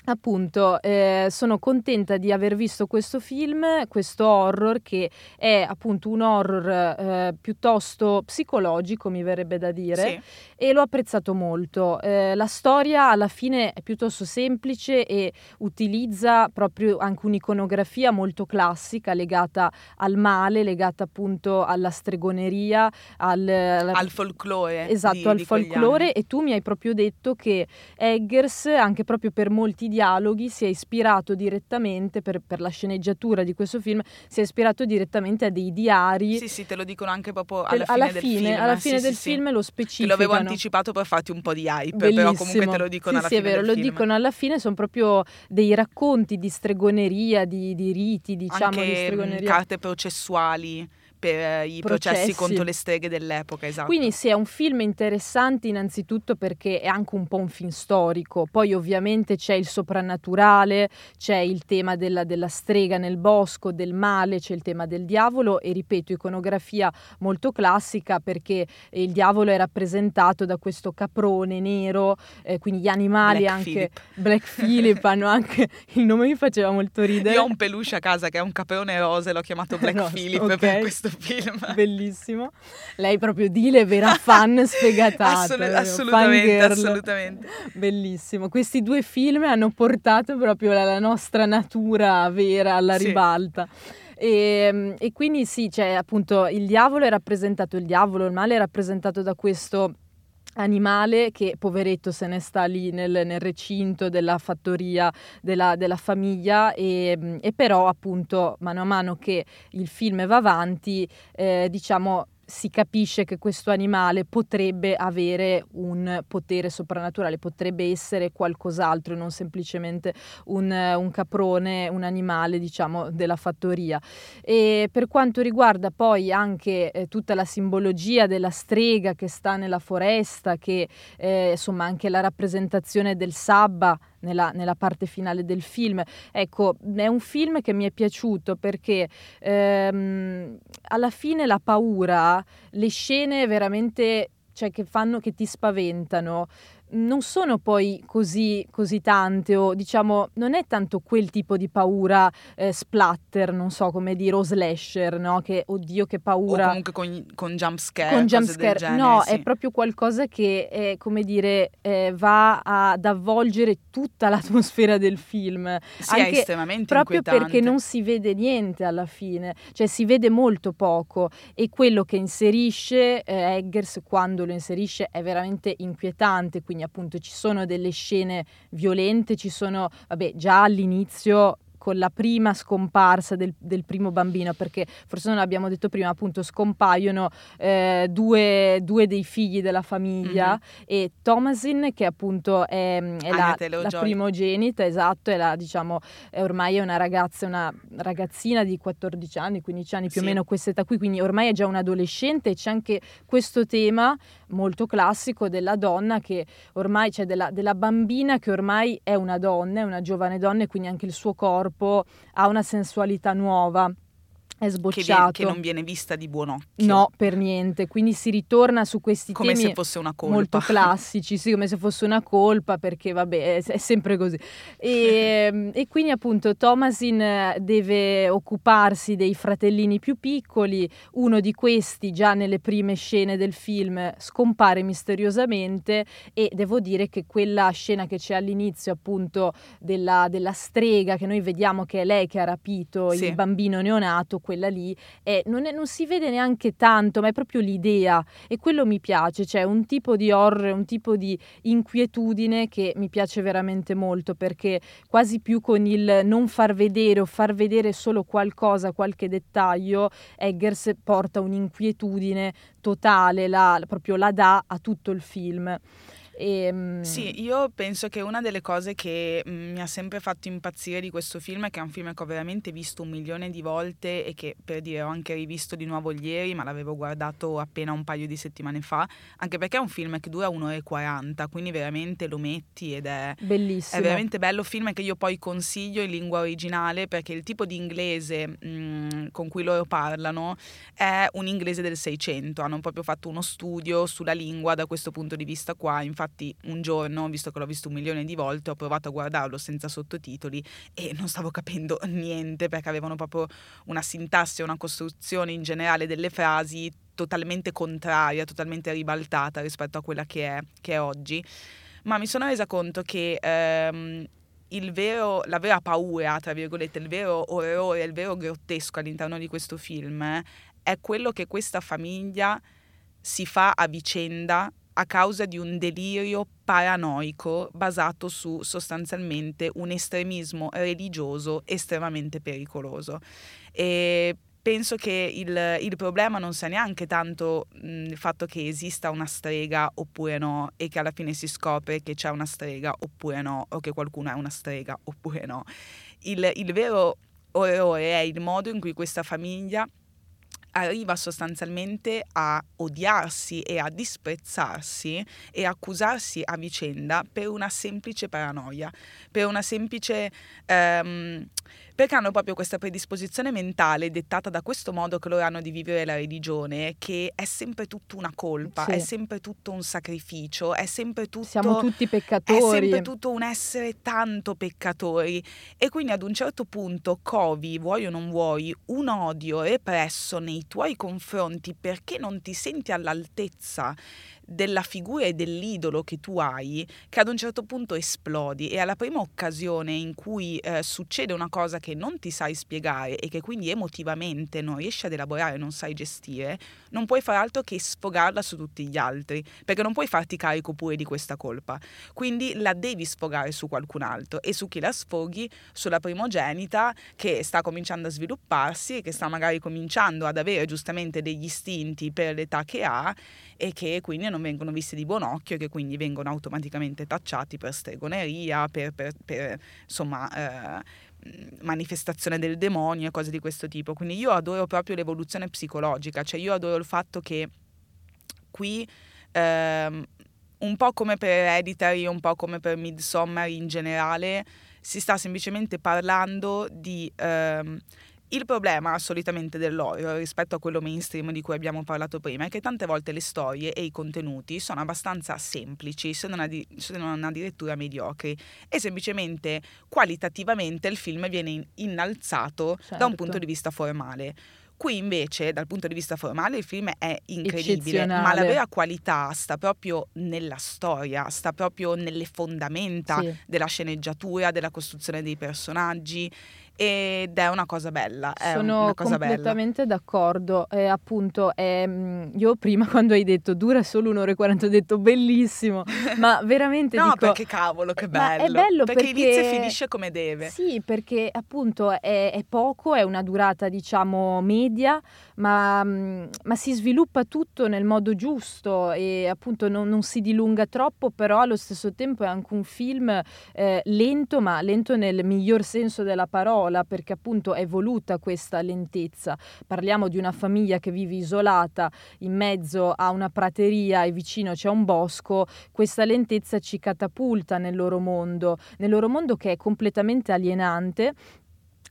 Speaker 2: Appunto, eh, sono contenta di aver visto questo film, questo horror che è appunto un horror eh, piuttosto psicologico, mi verrebbe da dire, sì. e l'ho apprezzato molto. Eh, la storia alla fine è piuttosto semplice e utilizza proprio anche un'iconografia molto classica legata al male, legata appunto alla stregoneria, al,
Speaker 1: al folklore.
Speaker 2: Esatto,
Speaker 1: di,
Speaker 2: al
Speaker 1: di
Speaker 2: folklore e tu mi hai proprio detto che Eggers, anche proprio per molti dialoghi si è ispirato direttamente, per, per, la sceneggiatura di questo film, si è ispirato direttamente a dei diari.
Speaker 1: Sì, sì, te lo dicono anche proprio alla
Speaker 2: fine alla
Speaker 1: del
Speaker 2: fine,
Speaker 1: film.
Speaker 2: Alla fine
Speaker 1: sì,
Speaker 2: del
Speaker 1: sì,
Speaker 2: film
Speaker 1: sì.
Speaker 2: lo specificano.
Speaker 1: Te l'avevo anticipato per farti un po' di hype,
Speaker 2: Bellissimo.
Speaker 1: però comunque te lo dicono
Speaker 2: sì,
Speaker 1: alla
Speaker 2: sì,
Speaker 1: fine
Speaker 2: è vero, lo
Speaker 1: film.
Speaker 2: dicono alla fine, sono proprio dei racconti di stregoneria, di, di riti, diciamo,
Speaker 1: anche
Speaker 2: di
Speaker 1: mh,
Speaker 2: stregoneria.
Speaker 1: carte processuali per eh, i processi.
Speaker 2: Processi.
Speaker 1: contro le streghe dell'epoca, esatto.
Speaker 2: Quindi sì, è un film interessante innanzitutto perché è anche un po' un film storico, poi ovviamente c'è il soprannaturale, c'è il tema della, della strega nel bosco, del male, c'è il tema del diavolo e ripeto, iconografia molto classica perché il diavolo è rappresentato da questo caprone nero, eh, quindi gli animali
Speaker 1: Black
Speaker 2: anche...
Speaker 1: Phillip.
Speaker 2: Black Phillip hanno anche... il nome mi faceva molto ridere.
Speaker 1: Io ho un peluche a casa che è un caprone rosa e l'ho chiamato Black
Speaker 2: Rosa,
Speaker 1: Phillip
Speaker 2: ok.
Speaker 1: per questo film.
Speaker 2: Bellissimo. Lei proprio Dile, vera fan sfegatata.
Speaker 1: Assolut- assolutamente, assolutamente.
Speaker 2: Bellissimo. Questi due film hanno portato proprio la, la nostra natura vera alla
Speaker 1: Sì.
Speaker 2: ribalta. E, e quindi sì, cioè appunto il diavolo è rappresentato, il diavolo, il male è rappresentato da questo animale che poveretto se ne sta lì nel, nel recinto della fattoria della, della famiglia e, e però appunto mano a mano che il film va avanti eh, diciamo si capisce che questo animale potrebbe avere un potere soprannaturale, potrebbe essere qualcos'altro, non semplicemente un, un caprone, un animale, diciamo, della fattoria. E per quanto riguarda poi anche eh, tutta la simbologia della strega che sta nella foresta, che eh, insomma anche la rappresentazione del sabba nella, nella parte finale del film, ecco, è un film che mi è piaciuto perché ehm, alla fine la paura, le scene veramente cioè che fanno che ti spaventano non sono poi così, così tante o diciamo non è tanto quel tipo di paura eh, splatter, non so come dire, o slasher, no? Che oddio che
Speaker 1: O
Speaker 2: paura
Speaker 1: comunque con, con jump scare.
Speaker 2: con jump scare.
Speaker 1: genere,
Speaker 2: no,
Speaker 1: sì.
Speaker 2: è proprio qualcosa che è, come dire, eh, va ad avvolgere tutta l'atmosfera del film.
Speaker 1: Sì, è
Speaker 2: anche
Speaker 1: estremamente
Speaker 2: proprio
Speaker 1: inquietante.
Speaker 2: perché non si vede niente alla fine, cioè si vede molto poco e quello che inserisce eh, Eggers quando lo inserisce è veramente inquietante, quindi appunto ci sono delle scene violente, ci sono, vabbè, già all'inizio con la prima scomparsa del, del primo bambino, perché forse non l'abbiamo detto prima, appunto scompaiono eh, due, due dei figli della famiglia
Speaker 1: Mhm.
Speaker 2: e Thomasin che appunto è, è la, la primogenita, esatto, è la, diciamo, è ormai è una ragazza, una ragazzina di 14 anni, 15 anni più
Speaker 1: Sì.
Speaker 2: o meno questa età qui, quindi ormai è già un adolescente e c'è anche questo tema molto classico della donna che ormai c'è della, della bambina che ormai è una donna, è una giovane donna e quindi anche il suo corpo ha una sensualità nuova. È
Speaker 1: che,
Speaker 2: sbocciato.
Speaker 1: vi- che non viene vista di buon occhio.
Speaker 2: No, per niente. Quindi si ritorna su questi
Speaker 1: Come
Speaker 2: temi
Speaker 1: se fosse una colpa.
Speaker 2: molto classici, sì, come se fosse una colpa, perché vabbè, è, è sempre così. E, e quindi appunto Thomasin eh, deve occuparsi dei fratellini più piccoli, uno di questi già nelle prime scene del film scompare misteriosamente e devo dire che quella scena che c'è all'inizio appunto della, della strega, che noi vediamo che è lei che ha rapito
Speaker 1: Sì.
Speaker 2: il bambino neonato, quella lì, è- non, è- non si vede neanche tanto, ma è proprio l'idea e quello mi piace, cioè un tipo di horror, un tipo di inquietudine che mi piace veramente molto perché quasi più con il non far vedere o far vedere solo qualcosa, qualche dettaglio, Eggers porta un'inquietudine totale, la, proprio la dà a tutto il film. E, mm,
Speaker 1: Sì, io penso che una delle cose che mm, mi ha sempre fatto impazzire di questo film è che è un film che ho veramente visto un milione di volte e che per dire ho anche rivisto di nuovo ieri, ma l'avevo guardato appena un paio di settimane fa, anche perché è un film che dura un'ora e 40, quindi veramente lo metti ed è,
Speaker 2: bellissimo.
Speaker 1: è veramente bello film che io poi consiglio in lingua originale perché il tipo di inglese mm, ehm, con cui loro parlano è un inglese del 600, hanno proprio fatto uno studio sulla lingua da questo punto di vista qua, infatti un giorno, visto che l'ho visto un milione di volte, ho provato a guardarlo senza sottotitoli e non stavo capendo niente perché avevano proprio una sintassi, una costruzione in generale delle frasi totalmente contraria, totalmente ribaltata rispetto a quella che è, che è oggi. Ma mi sono resa conto che ehm, vero, la vera paura, tra virgolette, il vero orrore, il vero grottesco all'interno di questo film eh, è quello che questa famiglia si fa a vicenda a causa di un delirio paranoico basato su sostanzialmente un estremismo religioso estremamente pericoloso. E penso che il, il, problema non sia neanche tanto mh, il fatto che esista una strega oppure no e che alla fine si scopre che c'è una strega oppure no o che qualcuno è una strega oppure no. Il, il vero orrore è il modo in cui questa famiglia arriva sostanzialmente a odiarsi e a disprezzarsi e accusarsi a vicenda per una semplice paranoia, per una semplice... Um, perché hanno proprio questa predisposizione mentale dettata da questo modo che loro hanno di vivere la religione, che è sempre tutto una colpa, sì. è sempre tutto un sacrificio, è sempre tutto...
Speaker 2: Siamo tutti peccatori.
Speaker 1: È sempre tutto un essere tanto peccatori. E quindi ad un certo punto covi, vuoi o non vuoi, un odio represso nei tuoi confronti perché non ti senti all'altezza della figura e dell'idolo che tu hai che ad un certo punto esplodi e alla prima occasione in cui eh, succede una cosa che non ti sai spiegare e che quindi emotivamente non riesci ad elaborare, non sai gestire, non puoi fare altro che sfogarla su tutti gli altri, perché non puoi farti carico pure di questa colpa. Quindi la devi sfogare su qualcun altro e su chi la sfoghi? Sulla primogenita che sta cominciando a svilupparsi e che sta magari cominciando ad avere giustamente degli istinti per l'età che ha e che quindi non vengono visti di buon occhio e che quindi vengono automaticamente tacciati per stregoneria, per, per, per insomma... Eh, manifestazione del demonio e cose di questo tipo. Quindi io adoro proprio l'evoluzione psicologica, cioè io adoro il fatto che qui ehm, un po' come per Hereditary, un po' come per Midsommar in generale, si sta semplicemente parlando di ehm, il problema solitamente dell'horror rispetto a quello mainstream di cui abbiamo parlato prima è che tante volte le storie e i contenuti sono abbastanza semplici, se non, addi- se non addirittura mediocri e semplicemente qualitativamente il film viene innalzato certo. da un certo. punto di vista formale. Qui invece, dal punto di vista formale, il film è incredibile, ma la vera qualità sta proprio nella storia, sta proprio nelle fondamenta sì. della sceneggiatura, della costruzione dei personaggi ed è una cosa bella.
Speaker 2: Sono
Speaker 1: cosa
Speaker 2: completamente
Speaker 1: bella.
Speaker 2: d'accordo. Eh, appunto, eh, io prima quando hai detto dura solo un'ora e 40 ho detto bellissimo, ma veramente
Speaker 1: no,
Speaker 2: dico...
Speaker 1: perché cavolo, che bello.
Speaker 2: è bello
Speaker 1: perché,
Speaker 2: perché,
Speaker 1: inizia e finisce come deve.
Speaker 2: Sì, perché appunto è, è poco, è una durata diciamo media, ma, ma, si sviluppa tutto nel modo giusto e appunto non, non, si dilunga troppo, però allo stesso tempo è anche un film eh, lento, ma lento nel miglior senso della parola parola perché appunto è voluta questa lentezza. Parliamo di una famiglia che vive isolata in mezzo a una prateria e vicino c'è un bosco, questa lentezza ci catapulta nel loro mondo, nel loro mondo che è completamente alienante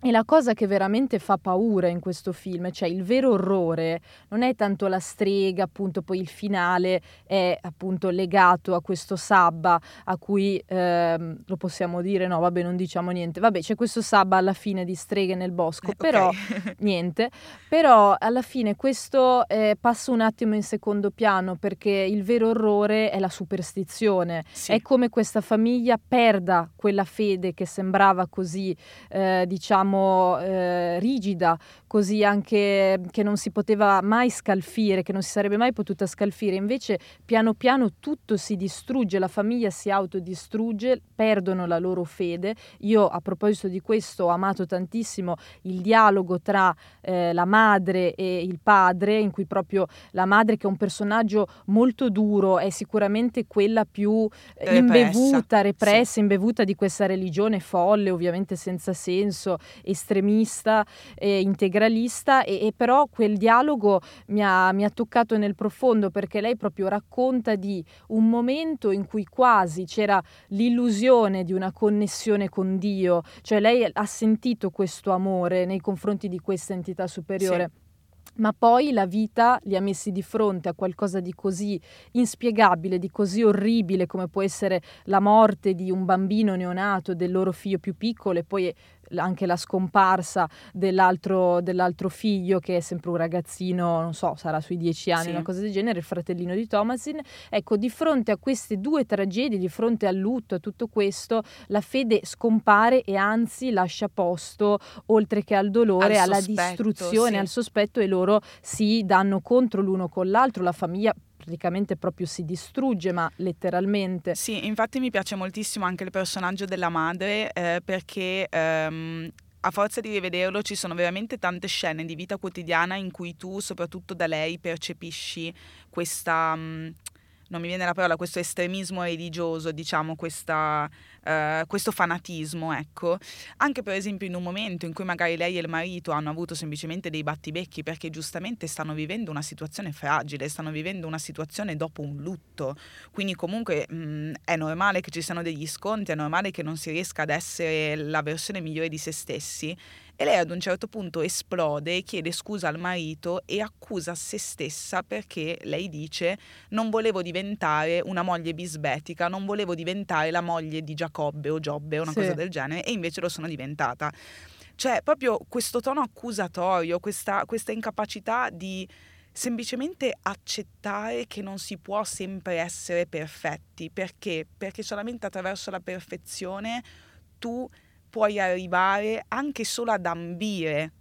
Speaker 2: e la cosa che veramente fa paura in questo film, cioè il vero orrore, non è tanto la strega, appunto poi il finale è appunto legato a questo sabba a cui ehm, lo possiamo dire, no vabbè non diciamo niente, vabbè c'è questo sabba alla fine di streghe nel bosco, eh, però okay. niente, però alla fine questo eh, passa un attimo in secondo piano perché il vero orrore è la superstizione, sì. è come questa famiglia perda quella fede che sembrava così eh, diciamo diciamo, eh, rigida, così anche che non si poteva mai scalfire, che non si sarebbe mai potuta scalfire. Invece piano piano tutto si distrugge, la famiglia si autodistrugge, perdono la loro fede. Io a proposito di questo ho amato tantissimo il dialogo tra eh, la madre e il padre, in cui proprio la madre che è un personaggio molto duro, è sicuramente quella più eh, imbevuta, repressa, sì. imbevuta di questa religione folle, ovviamente senza senso, estremista e integralista e, e però quel dialogo mi ha, mi ha toccato nel profondo perché lei proprio racconta di un momento in cui quasi c'era l'illusione di una connessione con Dio, cioè lei ha sentito questo amore nei confronti di questa entità superiore. Sì ma poi la vita li ha messi di fronte a qualcosa di così inspiegabile, di così orribile come può essere la morte di un bambino neonato, del loro figlio più piccolo e poi anche la scomparsa dell'altro, dell'altro, figlio che è sempre un ragazzino, non so, sarà sui dieci anni, sì. una cosa del genere, il fratellino di Thomasin. Ecco, di fronte a queste due tragedie, di fronte al lutto, a tutto questo, la fede scompare e anzi lascia posto, oltre che al dolore, al alla sospetto, distruzione, sì. al sospetto e loro si danno contro l'uno con l'altro, la famiglia praticamente proprio si distrugge, ma letteralmente.
Speaker 1: Sì, infatti mi piace moltissimo anche il personaggio della madre eh, perché ehm, a forza di rivederlo ci sono veramente tante scene di vita quotidiana in cui tu, soprattutto da lei, percepisci questa... Mh, mm, non mi viene la parola, questo estremismo religioso, diciamo, questa, uh, questo fanatismo, ecco. Anche per esempio in un momento in cui magari lei e il marito hanno avuto semplicemente dei battibecchi perché giustamente stanno vivendo una situazione fragile, stanno vivendo una situazione dopo un lutto. Quindi comunque mh, è normale che ci siano degli scontri, è normale che non si riesca ad essere la versione migliore di se stessi e lei ad un certo punto esplode, chiede scusa al marito e accusa se stessa perché lei dice non volevo diventare una moglie bisbetica, non volevo diventare la moglie di Giacobbe o Giobbe, una sì. cosa del genere, e invece lo sono diventata. Cioè, proprio questo tono accusatorio, questa, questa incapacità di semplicemente accettare che non si può sempre essere perfetti. Perché? Perché solamente attraverso la perfezione tu puoi arrivare anche solo ad ambire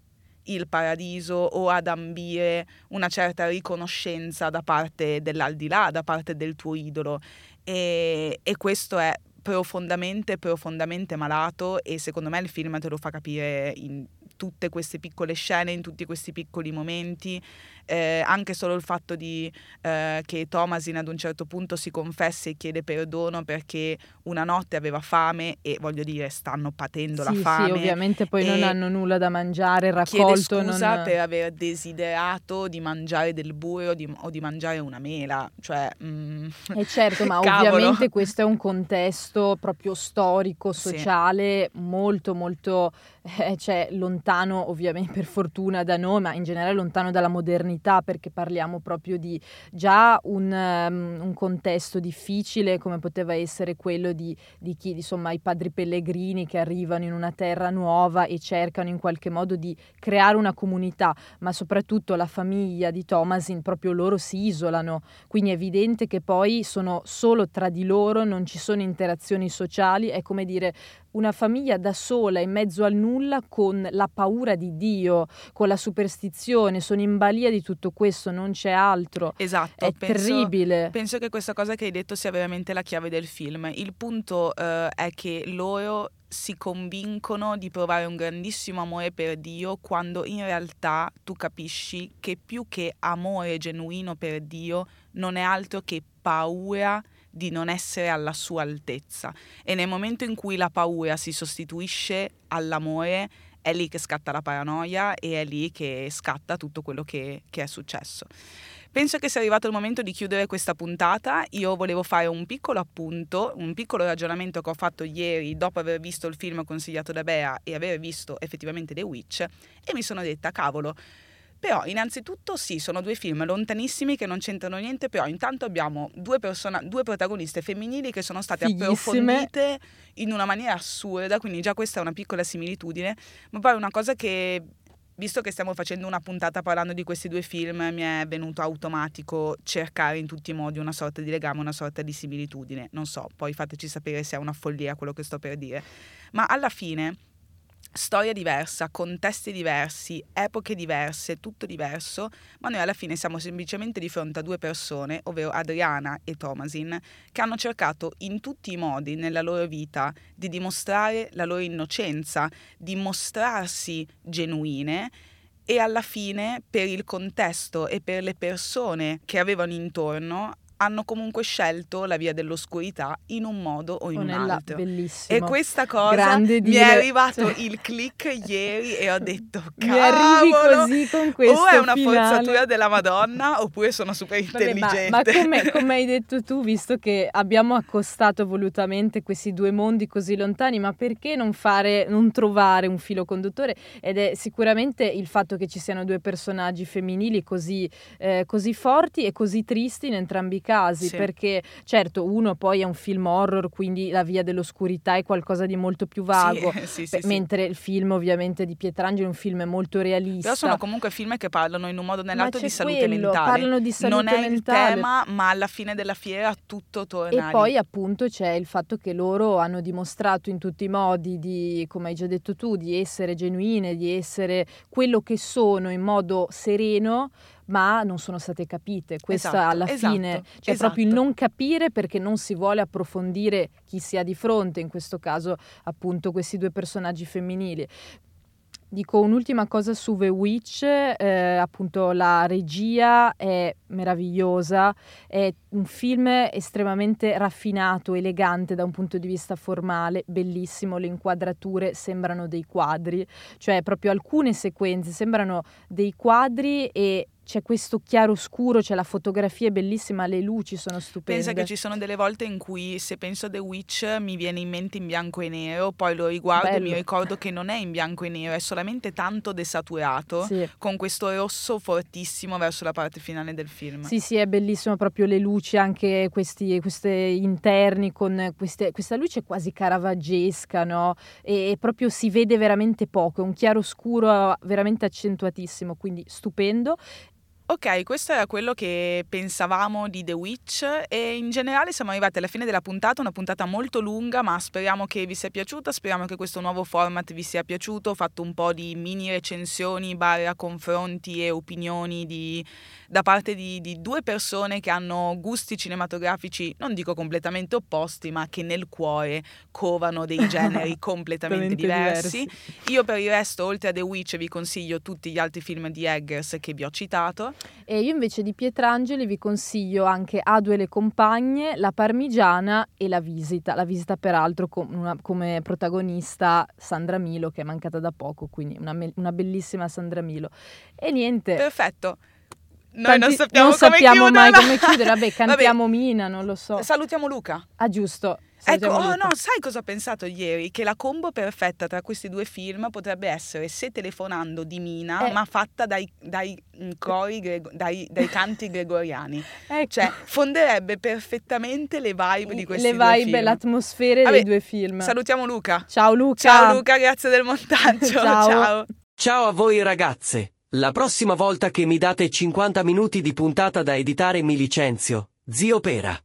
Speaker 1: il paradiso o ad ambire una certa riconoscenza da parte dell'aldilà, da parte del tuo idolo. E, e questo è profondamente, profondamente malato e secondo me il film te lo fa capire in tutte queste piccole scene, in tutti questi piccoli momenti eh, anche solo il fatto di, eh, che Thomasin ad un certo punto si confessa e chiede perdono perché una notte aveva fame e voglio dire stanno patendo
Speaker 2: sì,
Speaker 1: la fame.
Speaker 2: Sì, ovviamente poi non hanno nulla da mangiare, raccolto.
Speaker 1: Chiede scusa
Speaker 2: non...
Speaker 1: per aver desiderato di mangiare del burro di, o di mangiare una mela, cioè... Mm,
Speaker 2: e certo, ma ovviamente questo è un contesto proprio storico, sociale, sì. molto molto eh, cioè, lontano ovviamente per fortuna da noi, ma in generale lontano dalla modernità perché parliamo proprio di già un, um, un contesto difficile come poteva essere quello di, di chi, insomma, i padri pellegrini che arrivano in una terra nuova e cercano in qualche modo di creare una comunità, ma soprattutto la famiglia di Thomasin, proprio loro si isolano, quindi è evidente che poi sono solo tra di loro, non ci sono interazioni sociali, è come dire una famiglia da sola in mezzo al nulla con la paura di Dio, con la superstizione, sono in balia di tutto questo, non c'è altro.
Speaker 1: Esatto,
Speaker 2: è penso, terribile.
Speaker 1: Penso che questa cosa che hai detto sia veramente la chiave del film. Il punto uh, è che loro si convincono di provare un grandissimo amore per Dio quando in realtà tu capisci che più che amore genuino per Dio non è altro che paura di non essere alla sua altezza e nel momento in cui la paura si sostituisce all'amore è lì che scatta la paranoia e è lì che scatta tutto quello che, che è successo. Penso che sia arrivato il momento di chiudere questa puntata. Io volevo fare un piccolo appunto, un piccolo ragionamento che ho fatto ieri dopo aver visto il film consigliato da Bea e aver visto effettivamente The Witch e mi sono detta, cavolo, però innanzitutto sì, sono due film lontanissimi che non c'entrano niente, però intanto abbiamo due, persona- due protagoniste femminili che sono state Fighissime. approfondite in una maniera assurda, quindi già questa è una piccola similitudine, ma poi una cosa che visto che stiamo facendo una puntata parlando di questi due film, mi è venuto automatico cercare in tutti i modi una sorta di legame, una sorta di similitudine. Non so, poi fateci sapere se è una follia quello che sto per dire. Ma alla fine storia diversa, contesti diversi, epoche diverse, tutto diverso, ma noi alla fine siamo semplicemente di fronte a due persone, ovvero Adriana e Thomasin, che hanno cercato in tutti i modi nella loro vita di dimostrare la loro innocenza, di mostrarsi genuine e alla fine per il contesto e per le persone che avevano intorno hanno comunque scelto la via dell'oscurità in un modo o in
Speaker 2: O
Speaker 1: un altro.
Speaker 2: bellissimo.
Speaker 1: E questa cosa
Speaker 2: Grande
Speaker 1: mi è arrivato
Speaker 2: Cioè-
Speaker 1: il click ieri e ho detto
Speaker 2: Mi arrivi così con questo
Speaker 1: o è una
Speaker 2: finale.
Speaker 1: forzatura della Madonna oppure sono super
Speaker 2: Vabbè, ma,
Speaker 1: intelligente.
Speaker 2: ma come, come hai detto tu, visto che abbiamo accostato volutamente questi due mondi così lontani, ma perché non fare, non trovare un filo conduttore? Ed è sicuramente il fatto che ci siano due personaggi femminili così, eh, così forti e così tristi in entrambi i casi,
Speaker 1: Sì.
Speaker 2: perché certo uno poi è un film horror, quindi la via dell'oscurità è qualcosa di molto più vago.
Speaker 1: Sì, sì.
Speaker 2: Mentre il film ovviamente di Pietrangelo è un film molto realista.
Speaker 1: Però sono comunque film che parlano in un modo o nell'altro di salute
Speaker 2: quello,
Speaker 1: mentale.
Speaker 2: parlano di salute
Speaker 1: non è
Speaker 2: mentale.
Speaker 1: il tema, ma alla fine della fiera tutto torna
Speaker 2: E poi appunto c'è il fatto che loro hanno dimostrato in tutti i modi di, come hai già detto tu, di essere genuine, di essere quello che sono in modo sereno, ma non sono state capite. Questo
Speaker 1: Esatto,
Speaker 2: alla
Speaker 1: esatto,
Speaker 2: fine, cioè proprio il
Speaker 1: esatto.
Speaker 2: non capire perché non si vuole approfondire chi si ha di fronte, in questo caso appunto questi due personaggi femminili. Dico un'ultima cosa su The Witch, eh, appunto la regia è meravigliosa, è un film estremamente raffinato, elegante da un punto di vista formale, bellissimo, le inquadrature sembrano dei quadri, cioè proprio alcune sequenze sembrano dei quadri e c'è questo chiaro scuro, c'è la fotografia è bellissima, le luci sono stupende.
Speaker 1: Pensa che ci sono delle volte in cui se penso a The Witch mi viene in mente in bianco e nero, poi lo riguardo e mi
Speaker 2: Bello.
Speaker 1: ricordo che non è in bianco e nero, è solamente tanto desaturato
Speaker 2: Sì.
Speaker 1: con questo rosso fortissimo verso la parte finale del film.
Speaker 2: Sì, sì, è bellissimo proprio le luci, anche questi interni con queste- questa luce quasi caravaggesca, no? E, e proprio si vede veramente poco, è un chiaro scuro veramente accentuatissimo, quindi stupendo.
Speaker 1: Ok, questo era quello che pensavamo di The Witch e in generale siamo arrivati alla fine della puntata, una puntata molto lunga, ma speriamo che vi sia piaciuta, speriamo che questo nuovo format vi sia piaciuto, ho fatto un po' di mini recensioni, barra confronti e opinioni di- da parte di, di due persone che hanno gusti cinematografici, non dico completamente opposti, ma che nel cuore covano dei generi completamente
Speaker 2: Completamente
Speaker 1: diversi. Io per il resto, oltre a The Witch, vi consiglio tutti gli altri film di Eggers che vi ho citato.
Speaker 2: E io invece di Pietrangeli vi consiglio anche A due le compagne, La Parmigiana e La Visita. La Visita peraltro con una- come protagonista Sandra Milo che è mancata da poco, quindi una, me- una bellissima Sandra Milo. E niente.
Speaker 1: Perfetto. Noi
Speaker 2: tanti-
Speaker 1: non sappiamo,
Speaker 2: non
Speaker 1: come
Speaker 2: sappiamo mai come chiudere. Vabbè, cantiamo Mina, non lo so.
Speaker 1: Salutiamo Luca.
Speaker 2: Ah, giusto.
Speaker 1: Ecco, oh no, sai cosa ho pensato ieri? Che la combo perfetta tra questi due film potrebbe essere Se telefonando di Mina,
Speaker 2: Eh.
Speaker 1: ma fatta dai, dai mm, cori, dai, dai canti gregoriani.
Speaker 2: Ecco.
Speaker 1: Cioè, fonderebbe perfettamente le vibe di questi
Speaker 2: le
Speaker 1: due
Speaker 2: vibe,
Speaker 1: film.
Speaker 2: l'atmosfera
Speaker 1: Vabbè,
Speaker 2: dei due film.
Speaker 1: Salutiamo Luca.
Speaker 2: Ciao Luca.
Speaker 1: Ciao Luca, grazie del montaggio.
Speaker 2: Ciao.
Speaker 1: Ciao.
Speaker 3: Ciao a voi ragazze. La prossima volta che mi date 50 minuti di puntata da editare mi licenzio, zio Pera.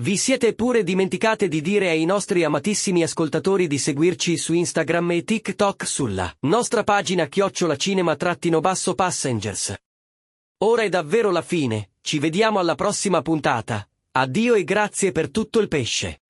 Speaker 3: Vi siete pure dimenticate di dire ai nostri amatissimi ascoltatori di seguirci su Instagram e TikTok sulla nostra pagina chiocciola cinema-basso passengers. Ora è davvero la fine, ci vediamo alla prossima puntata. Addio e grazie per tutto il pesce.